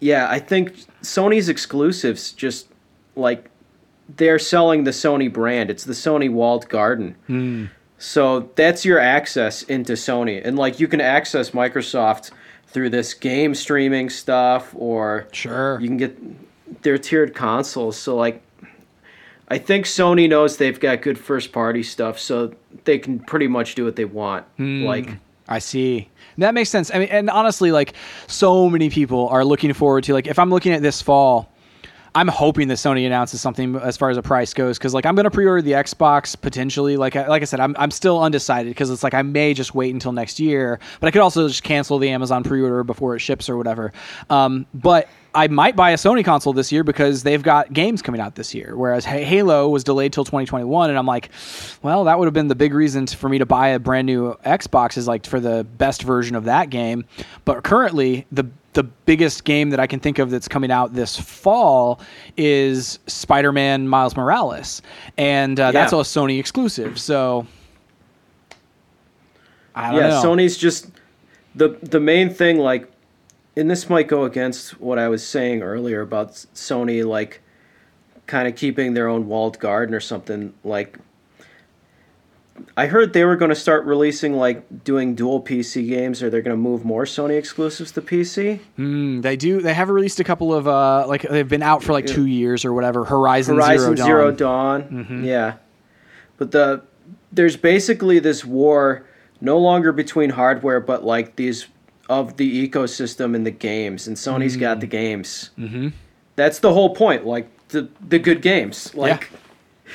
yeah, I think Sony's exclusives just like they're selling the Sony brand. It's the Sony walled garden. So that's your access into Sony, and like you can access Microsoft through this game streaming stuff, or Sure. you can get their tiered consoles. So like, I think Sony knows they've got good first party stuff, so they can pretty much do what they want. Hmm. Like I see. That makes sense. I mean, and honestly, like so many people are looking forward to like if I'm looking at this fall, I'm hoping that Sony announces something as far as a price goes because like I'm gonna pre-order the Xbox potentially. Like I, like I said, I'm I'm still undecided because it's like I may just wait until next year, but I could also just cancel the Amazon pre-order before it ships or whatever. Um, but I might buy a Sony console this year because they've got games coming out this year. Whereas Halo was delayed till 2021, and I'm like, well, that would have been the big reason for me to buy a brand new Xbox is like for the best version of that game. But currently, the the biggest game that I can think of that's coming out this fall is Spider-Man Miles Morales, and uh, that's Yeah. a Sony exclusive. So I don't yeah, know. Sony's just the the main thing. Like, and this might go against what I was saying earlier about Sony, like, kind of keeping their own walled garden or something. Like, I heard they were going to start releasing like doing dual PC games, or they're going to move more Sony exclusives to PC. Mm, they do. They have released a couple of uh, like they've been out for like two years or whatever. Horizon, Horizon Zero Zero Dawn. Dawn. Yeah. But the there's basically this war no longer between hardware but like these of the ecosystem and the games and Sony's got the games. Mm-hmm. That's the whole point like the the good games. Like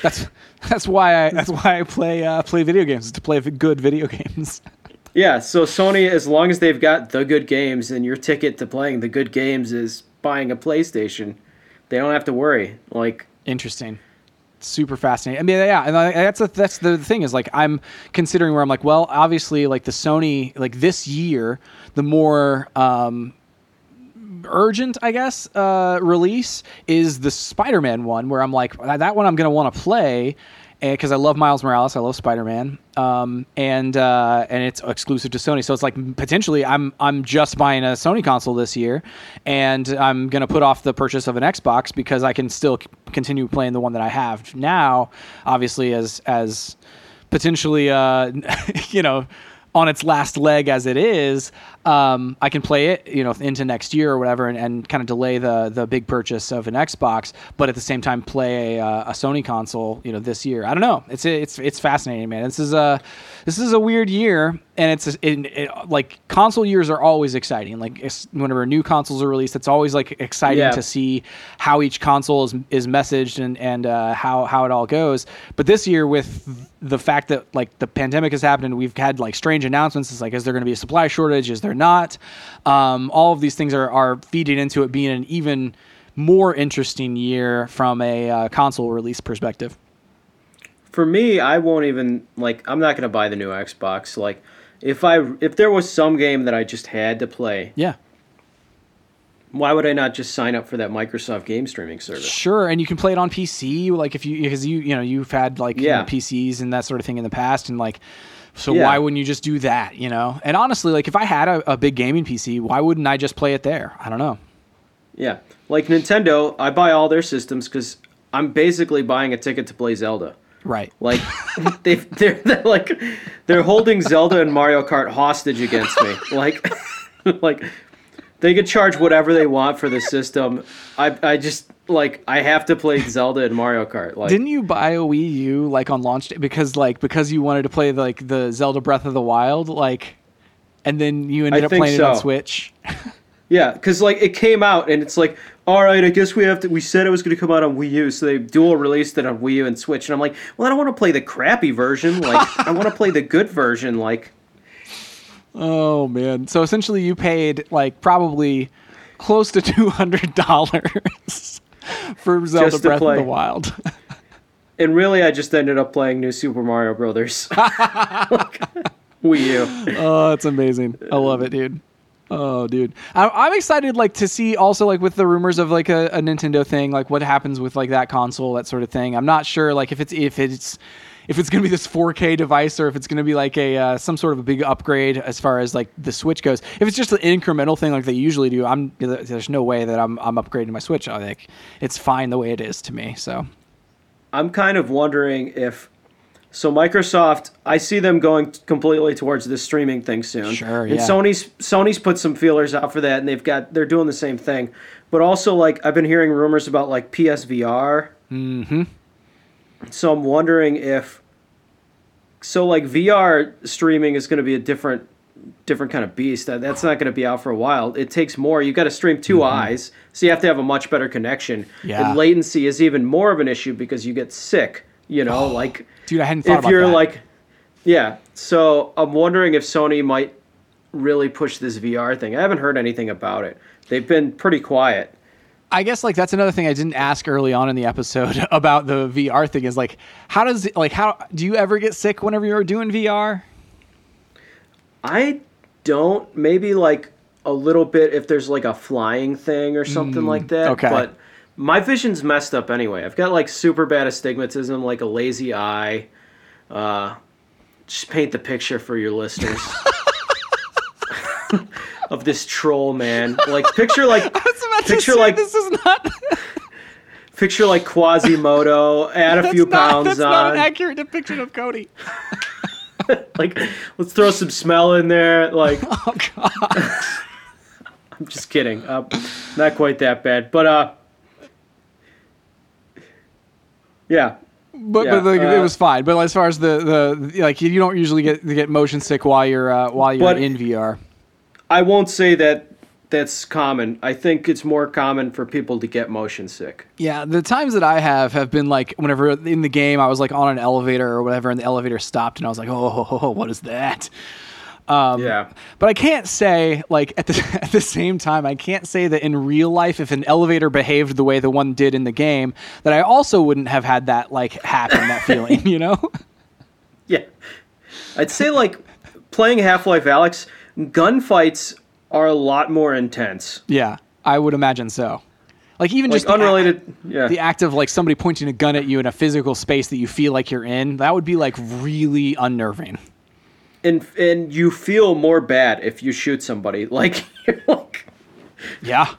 That's that's why I that's why I play uh, play video games to play good video games. yeah, so Sony as long as they've got the good games and your ticket to playing the good games is buying a PlayStation, they don't have to worry. Like Interesting. Super fascinating. I mean, yeah, and that's a, that's the thing is like I'm considering where I'm like, well, obviously, like the Sony, like this year, the more um, urgent, I guess, uh, release is the Spider-Man one, where I'm like, that that one I'm gonna want to play because I love Miles Morales, I love Spider-Man, um, and uh, and it's exclusive to Sony. So it's like potentially I'm I'm just buying a Sony console this year, and I'm gonna put off the purchase of an Xbox because I can still c- continue playing the one that I have now. Obviously, as as potentially uh, you know on its last leg as it is, um, I can play it, you know, into next year or whatever, and, and kind of delay the the big purchase of an Xbox, but at the same time play a, uh, a Sony console, you know, this year. I don't know. It's it's it's fascinating, man. This is a this is a weird year, and it's it, it, like console years are always exciting. Like it's, whenever new consoles are released, it's always like exciting Yeah. to see how each console is is messaged and and uh, how how it all goes. But this year, with the fact that like the pandemic has happened and we've had like strange announcements, it's like is there going to be a supply shortage? Is there not? Um, all of these things are are feeding into it being an even more interesting year from a uh, console release perspective. for me, I won't even like. I'm not gonna buy the new Xbox. Like, if I if there was some game that I just had to play, Yeah. why would I not just sign up for that Microsoft game streaming service? Sure, and you can play it on PC, like if you because you you know you've had like you know, PCs and that sort of thing in the past, and like so Yeah. why wouldn't you just do that? You know, and honestly, like if I had a, a big gaming PC, why wouldn't I just play it there? I don't know. Yeah, like Nintendo, I buy all their systems because I'm basically buying a ticket to play Zelda. Right. Like, they they're, they're like they're holding Zelda and Mario Kart hostage against me. Like, like they could charge whatever they want for the system. I I just like I have to play Zelda and Mario Kart. Like, Didn't you buy a Wii U like on launch day because like because you wanted to play like the Zelda Breath of the Wild like, and then you ended I up playing it on. Switch. Yeah, because like it came out and it's like, all right, I guess we have to. We said it was going to come out on Wii U, so they dual released it on Wii U and Switch. And I'm like, well, I don't want to play the crappy version. Like, I want to play the good version. Like, Oh man! So essentially, you paid like probably close to two hundred dollars for Zelda Breath play. of the Wild. and really, I just ended up playing New Super Mario Brothers. Like, Wii U. oh, it's amazing! I love it, dude. Oh, dude, I- I'm excited like to see also like with the rumors of like a, a Nintendo thing, like what happens with like that console, that sort of thing. I'm not sure like if it's if it's if it's gonna be this 4K device or if it's gonna be like a uh, some sort of a big upgrade as far as like the Switch goes. If it's just an incremental thing like they usually do, I'm there's no way that I'm I'm upgrading my Switch. I think it's fine the way it is to me. So I'm kind of wondering if. So Microsoft, I see them going completely towards this streaming thing soon. Sure, And. Sony's Sony's put some feelers out for that, and they've got they're doing the same thing. But also, like I've been hearing rumors about like PSVR. So I'm wondering if so like VR streaming is going to be a different different kind of beast. That that's not going to be out for a while. It takes more. You've got to stream 2 mm-hmm. eyes, so you have to have a much better connection. Yeah. And latency is even more of an issue because you get sick. You know, oh, like Dude, I hadn't thought if you're that. like, yeah. So I'm wondering if Sony might really push this VR thing. I haven't heard anything about it. They've been pretty quiet. I guess like that's another thing I didn't ask early on in the episode about the VR thing is like how does it like how do you ever get sick whenever you're doing VR? I don't. Maybe like a little bit if there's like a flying thing or something like that. Mm, okay. But my vision's messed up anyway. I've got like super bad astigmatism, like a lazy eye. Uh, just paint the picture for your listeners. of this troll man. Like picture like I was about Picture say like- this is not picture like Quasimodo, add a few not, pounds that's on. not an accurate depiction of Cody. like let's throw some smell in there. Like Oh god. I'm just kidding. Uh, not quite that bad, but uh, yeah, But, Yeah, but like, it uh, was fine. But as far as the, the like you don't usually get get motion sick while you're uh, while you're But- in VR. I won't say that that's common. I think it's more common for people to get motion sick. Yeah, the times that I have have been like whenever in the game I was like on an elevator or whatever, and the elevator stopped, and I was like, oh, ho, ho, ho, what is that? Um, yeah, But I can't say like at the at the same time I can't say that in real life if an elevator behaved the way the one did in the game that I also wouldn't have had that like happen that feeling, you know? yeah. I'd say like playing Half Life Alyx, gunfights are a lot more intense. yeah, I would imagine so. Like even Like just the unrelated. act, yeah, the act of like somebody pointing a gun at you in a physical space that you feel like you're in, that would be like really unnerving. and and you feel more bad if you shoot somebody. Like you're like Yeah.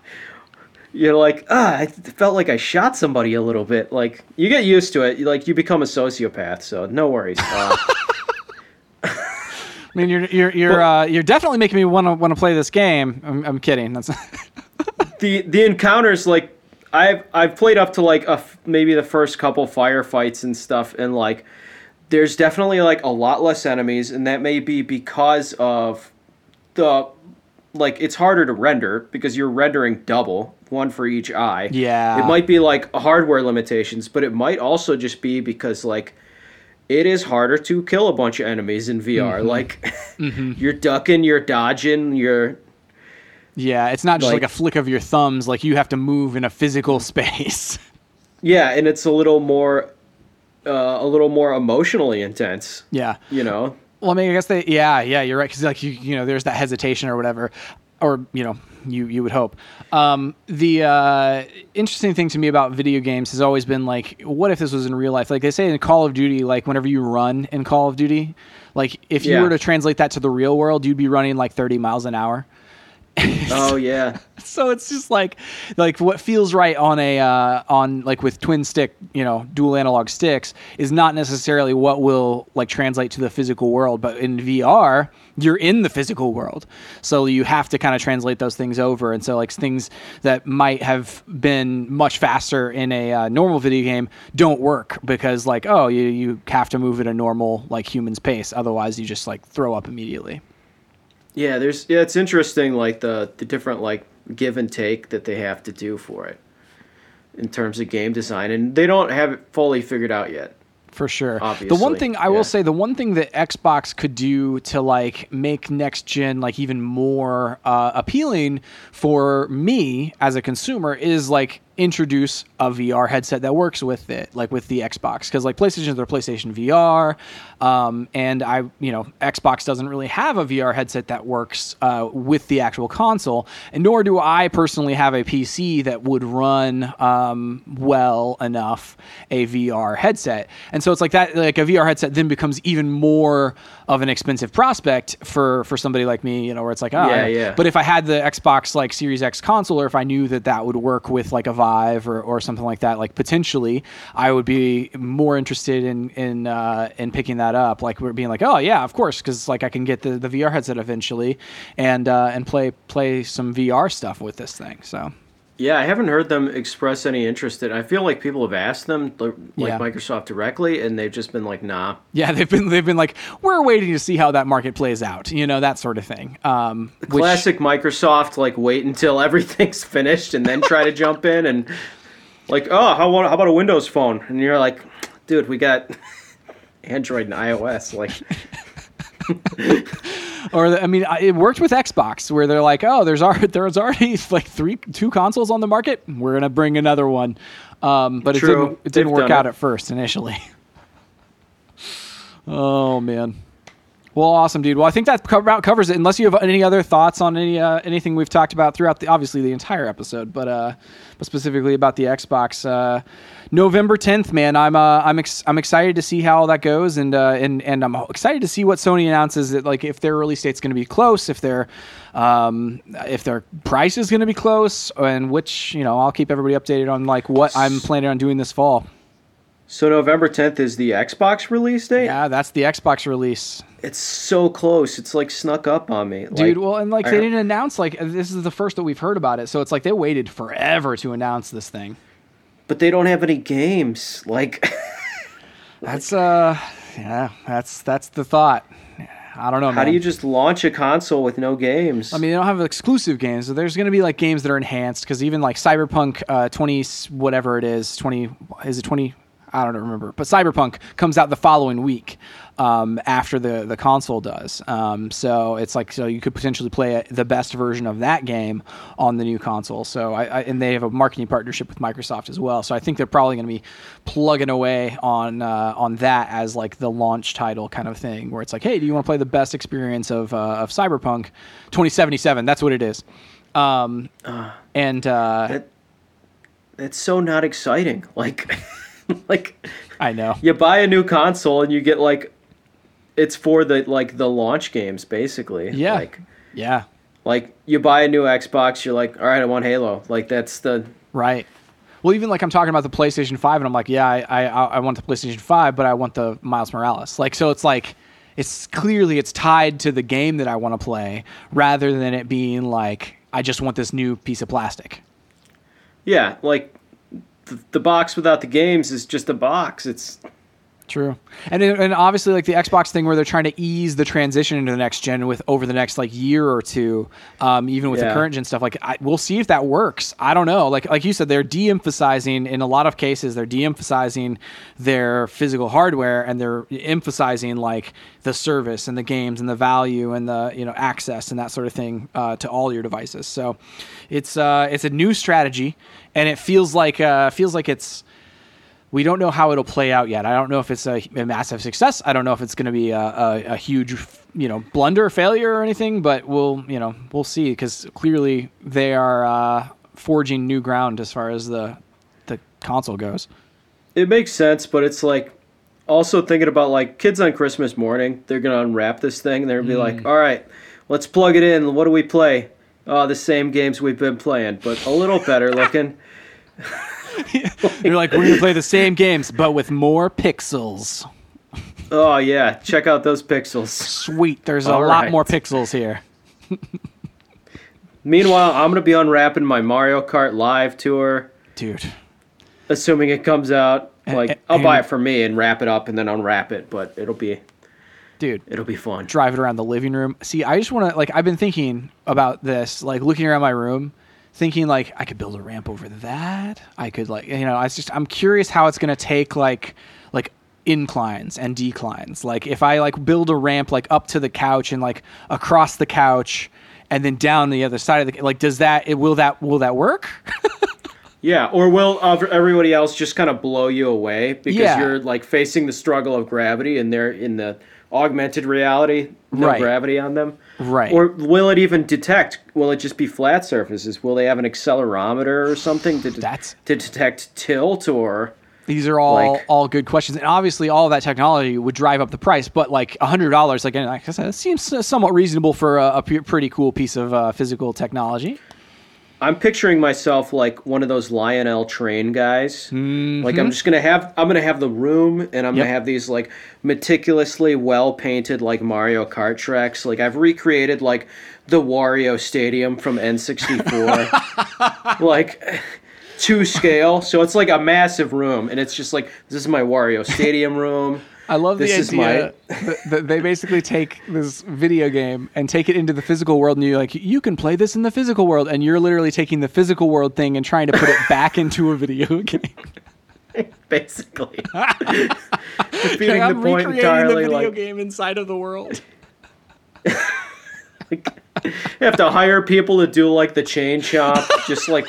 you're like ah, I felt like I shot somebody a little bit. Like you get used to it. Like you become a sociopath. So no worries. Uh, I mean, you're you're you're uh, you're definitely making me want to want to play this game. I'm, I'm kidding. That's the the encounters like I've I've played up to like a f- maybe the first couple firefights and stuff, and like there's definitely like a lot less enemies, and that may be because of the like it's harder to render because you're rendering double one for each eye. Yeah. it might be like hardware limitations, but it might also just be because like it is harder to kill a bunch of enemies in VR. Mm-hmm. Like you're ducking, you're dodging, you're yeah. It's not just like, Like- a flick of your thumbs. Like you have to move in a physical space. Yeah, and it's a little more, uh, a little more emotionally intense. yeah. You know, Well, I mean, I guess they. Yeah, yeah. You're right. Because like you, you know, there's that hesitation or whatever, or you know, you you would hope. Um, the uh, interesting thing to me about video games has always been like, what if this was in real life? Like they say in Call of Duty, like whenever you run in Call of Duty, like if you Yeah. were to translate that to the real world, you'd be running like 30 miles an hour. oh yeah, so it's just like like what feels right on a uh, on like with twin stick you know dual analog sticks is not necessarily what will like translate to the physical world but in vr you're in the physical world. So you have to kind of translate those things over. And so like things that might have been much faster in a uh, normal video game don't work because like oh you, you have to move at a normal like human's pace. Otherwise you just like throw up immediately yeah. There's yeah. It's interesting, like the the different like give and take that they have to do for it in terms of game design, and they don't have it fully figured out yet. for sure. Obviously. the one thing I yeah. will say, the one thing that Xbox could do to like make next gen like even more uh, appealing for me as a consumer is like introduce a VR headset that works with it, like with the Xbox, because like PlayStation is their PlayStation VR, um, and I, you know, Xbox doesn't really have a VR headset that works uh, with the actual console, and nor do I personally have a PC that would run um, well enough a VR headset, and so it's like that, like a VR headset then becomes even more of an expensive prospect for for somebody like me, you know, where it's like, oh, Yeah, yeah. But if I had the Xbox like Series X console, or if I knew that that would work with like a Vive or, or something like that, like potentially, I would be more interested in in uh, in picking that up. Like we're being like, oh yeah, of course, because like I can get the, the VR headset eventually, and uh, and play play some VR stuff with this thing. So Yeah, I haven't heard them express any interest in. I feel like people have asked them, like Yeah. Microsoft directly, and they've just been like, "Nah." Yeah, they've been they've been like we're waiting to see how that market plays out, you know that sort of thing. Um, which- Classic Microsoft, like wait until everything's finished and then try to jump in and like, oh, how, how about a Windows phone? And you're like, dude, we got Android and iOS. Like, or the, I mean, it worked with Xbox where they're like, oh, there's already there's already like three two consoles on the market. We're gonna bring another one, um, but it didn't it didn't They've work out it. at first initially. oh man. Well, awesome, dude. Well, I think that about covers it. Unless you have any other thoughts on any uh, anything we've talked about throughout the obviously the entire episode, but uh, but specifically about the Xbox. Uh, November tenth, man. I'm uh, I'm ex- I'm excited to see how all that goes, and uh, and and I'm excited to see what Sony announces. That like if their release date's going to be close, if their um, if their price is going to be close, and which you know I'll keep everybody updated on like what I'm planning on doing this fall. so November 10th is the Xbox release date. Yeah, that's the Xbox release. It's so close. It's like snuck up on me, Dude, Like, well, and like I- they didn't announce like this is the first that we've heard about it, so it's like they waited forever to announce this thing. But they don't have any games. Like, That's uh, yeah, that's that's the thought. I don't know. how man. do you just launch a console with no games? I mean, they don't have exclusive games. So there's going to be like games that are enhanced because even like Cyberpunk uh, 20 s- whatever it is, 20 is it 20? I don't remember. But Cyberpunk comes out the following week um, after the the console does. Um, so it's like so you could potentially play a, the best version of that game on the new console. So I, I and they have a marketing partnership with Microsoft as well. So I think they're probably going to be plugging away on uh, on that as like the launch title kind of thing, where it's like, hey, do you want to play the best experience of uh, of Cyberpunk 2077? That's what it is. Um, and uh, that, that's so not exciting. Like, like I know. you buy a new console and you get like, it's for the like the launch games basically. Yeah. Like, Yeah. like you buy a new Xbox, you're like, all right, I want Halo. Like that's the Right. Well, even like I'm talking about the PlayStation Five, and I'm like, yeah, I, I, I want the PlayStation Five, but I want the Miles Morales. Like, so it's like, it's clearly it's tied to the game that I want to play, rather than it being like I just want this new piece of plastic. yeah, like the, box without the games is just a box. It's True, and and obviously like the Xbox thing where they're trying to ease the transition into the next gen with over the next like year or two, um, even with the current gen stuff. Like I, we'll see if that works. I don't know. Like like you said, they're de-emphasizing in a lot of cases. They're de-emphasizing their physical hardware and they're emphasizing like the service and the games and the value and the you know access and that sort of thing uh, to all your devices. So it's uh, it's a new strategy, and it feels like uh, feels like it's we don't know how it'll play out yet. I don't know if it's a, a massive success. I don't know if it's going to be a, a, a huge, you know, blunder, failure, or anything. But we'll, you know, we'll see because clearly they are uh, forging new ground as far as the the console goes. it makes sense, but it's like also thinking about like kids on Christmas morning, they're gonna unwrap this thing and they're gonna be like, all right, let's plug it in. What do we play? Oh, the same games we've been playing, but a little better looking. They're like, we're going to play the same games, but with more pixels. Oh yeah, check out those pixels. Sweet. There's a All lot more pixels here. Meanwhile, I'm gonna be unwrapping my Mario Kart Live tour, Dude. assuming it comes out. Like and- I'll buy it for me and wrap it up and then unwrap it, but it'll be Dude. it'll be fun. drive it around the living room. See, I just want to like I've been thinking about this, like looking around my room, thinking like I could build a ramp over that. I could like you know, I was just I'm curious how it's going to take like like inclines and declines. Like if I like build a ramp like up to the couch and like across the couch and then down the other side of the like does that it will that will that work? Yeah, or will everybody else just kind of blow you away because Yeah. you're like facing the struggle of gravity and they're in the augmented reality, no Right. gravity on them? Right. Or will it even detect? Will it just be flat surfaces? Will they have an accelerometer or something to, de- to detect tilt or? These are all Like- all good questions, and obviously all that technology would drive up the price. But like hundred dollars, like, like I said, it seems somewhat reasonable for a pretty cool piece of uh, physical technology. I'm picturing myself like one of those Lionel train guys. Like I'm mm-hmm. just gonna have I'm gonna have the room and I'm Yep. gonna have these like meticulously well painted like Mario Kart tracks. Like I've recreated like the Wario Stadium from N64, like to scale. So it's like a massive room, and it's just like this is my Wario Stadium room. I love This the is idea that, that they basically take this video game and take it into the physical world, and you're like, you can play this in the physical world, and you're literally taking the physical world thing and trying to put it back into a video game. Basically, defeating I'm the point recreating entirely. the video like, game inside of the world. you have to hire people to do like the chain chomp. just like,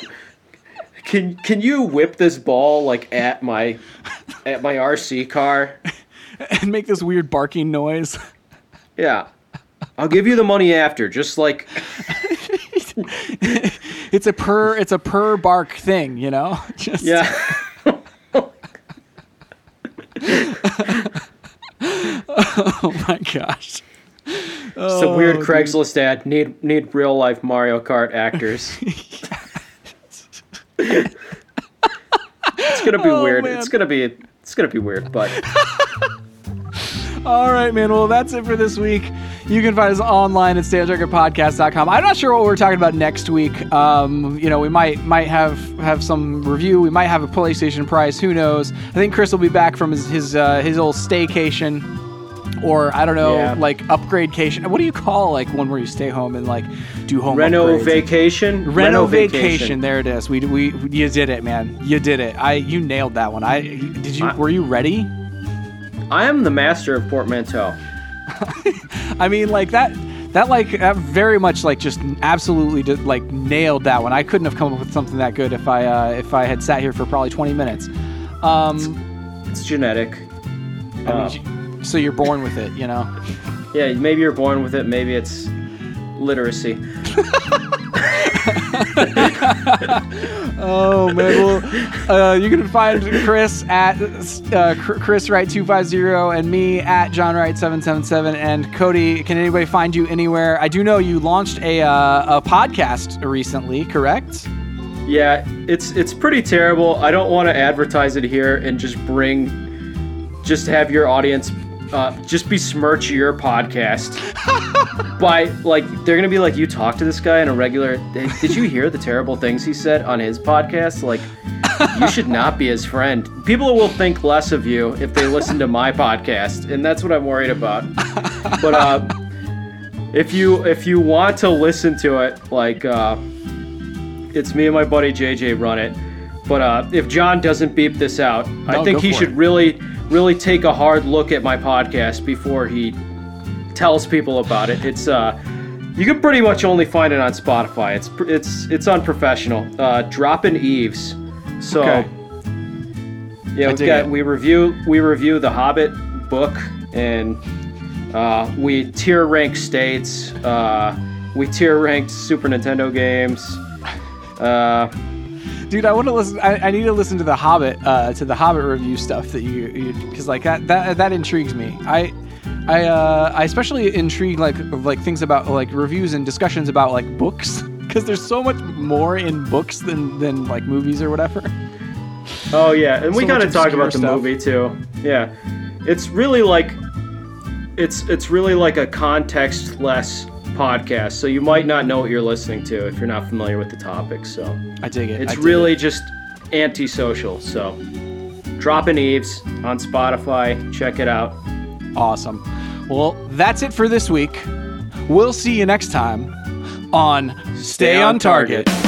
can can you whip this ball like at my at my RC car? and make this weird barking noise. Yeah, I'll give you the money after. Just like It's a per it's a per bark thing, you know? Just yeah. oh my gosh. Some weird Oh, dude. Craigslist ad. Need need real life Mario Kart actors. it's gonna be Oh, weird. man. It's gonna be it's gonna be weird, but All right, man. Well, that's it for this week. You can find us online at stayontargetpodcast.com. I'm not sure what we're talking about next week. Um, you know, we might might have have some review. We might have a PlayStation prize. Who knows? I think Chris will be back from his his uh, his old staycation, or I don't know, Yeah. like upgradecation. What do you call like one where you stay home and like do home Reno upgrades? vacation. Reno vacation. There it is. We, we you did it, man. You did it. I you nailed that one. I did you. Were you ready? I am the master of portmanteau. I mean, like that. That like that very much like just absolutely did, like nailed that one. I couldn't have come up with something that good if I uh, if I had sat here for probably 20 minutes. Um, It's genetic. I Uh, mean, so you're born with it, you know. yeah, maybe you're born with it. Maybe it's literacy. Oh man, well, uh, you can find Chris at uh, Chris Wright two five zero and me at John Wright seven seven seven. And Cody, can anybody find you anywhere? I do know you launched a uh, a podcast recently, correct? Yeah, it's it's pretty terrible. I don't want to advertise it here and just bring, just have your audience, uh, just besmirch your podcast by like they're gonna be like, you talk to this guy in a regular. Did you hear the terrible things he said on his podcast? Like, you should not be his friend. People will think less of you if they listen to my podcast, and that's what I'm worried about. But uh, if you if you want to listen to it, like. Uh, it's me and my buddy JJ run it. But uh, if John doesn't beep this out, I think he should it. really, really take a hard look at my podcast before he tells people about it. It's uh, you can pretty much only find it on Spotify. It's it's it's unprofessional. Uh, Dropping Eves. So Okay. yeah, we've got it. we review we review the Hobbit book and uh, we tier rank states. Uh, we tier ranked Super Nintendo games. Uh, Dude, I want to listen. I, I need to listen to the Hobbit, uh, to the Hobbit review stuff that you, because like that, that that intrigues me. I, I, uh, I especially intrigue like like things about like reviews and discussions about like books, because there's so much more in books than than like movies or whatever. oh yeah, and we So gotta much talk about the stuff. movie too. Yeah, it's really like it's it's really like a context-less podcast. So you might not know what you're listening to if you're not familiar with the topic. So I dig it. It's dig really it. just antisocial. So dropping Eves on Spotify. Check it out. awesome. Well, that's it for this week. We'll see you next time on Stay, on on target. target.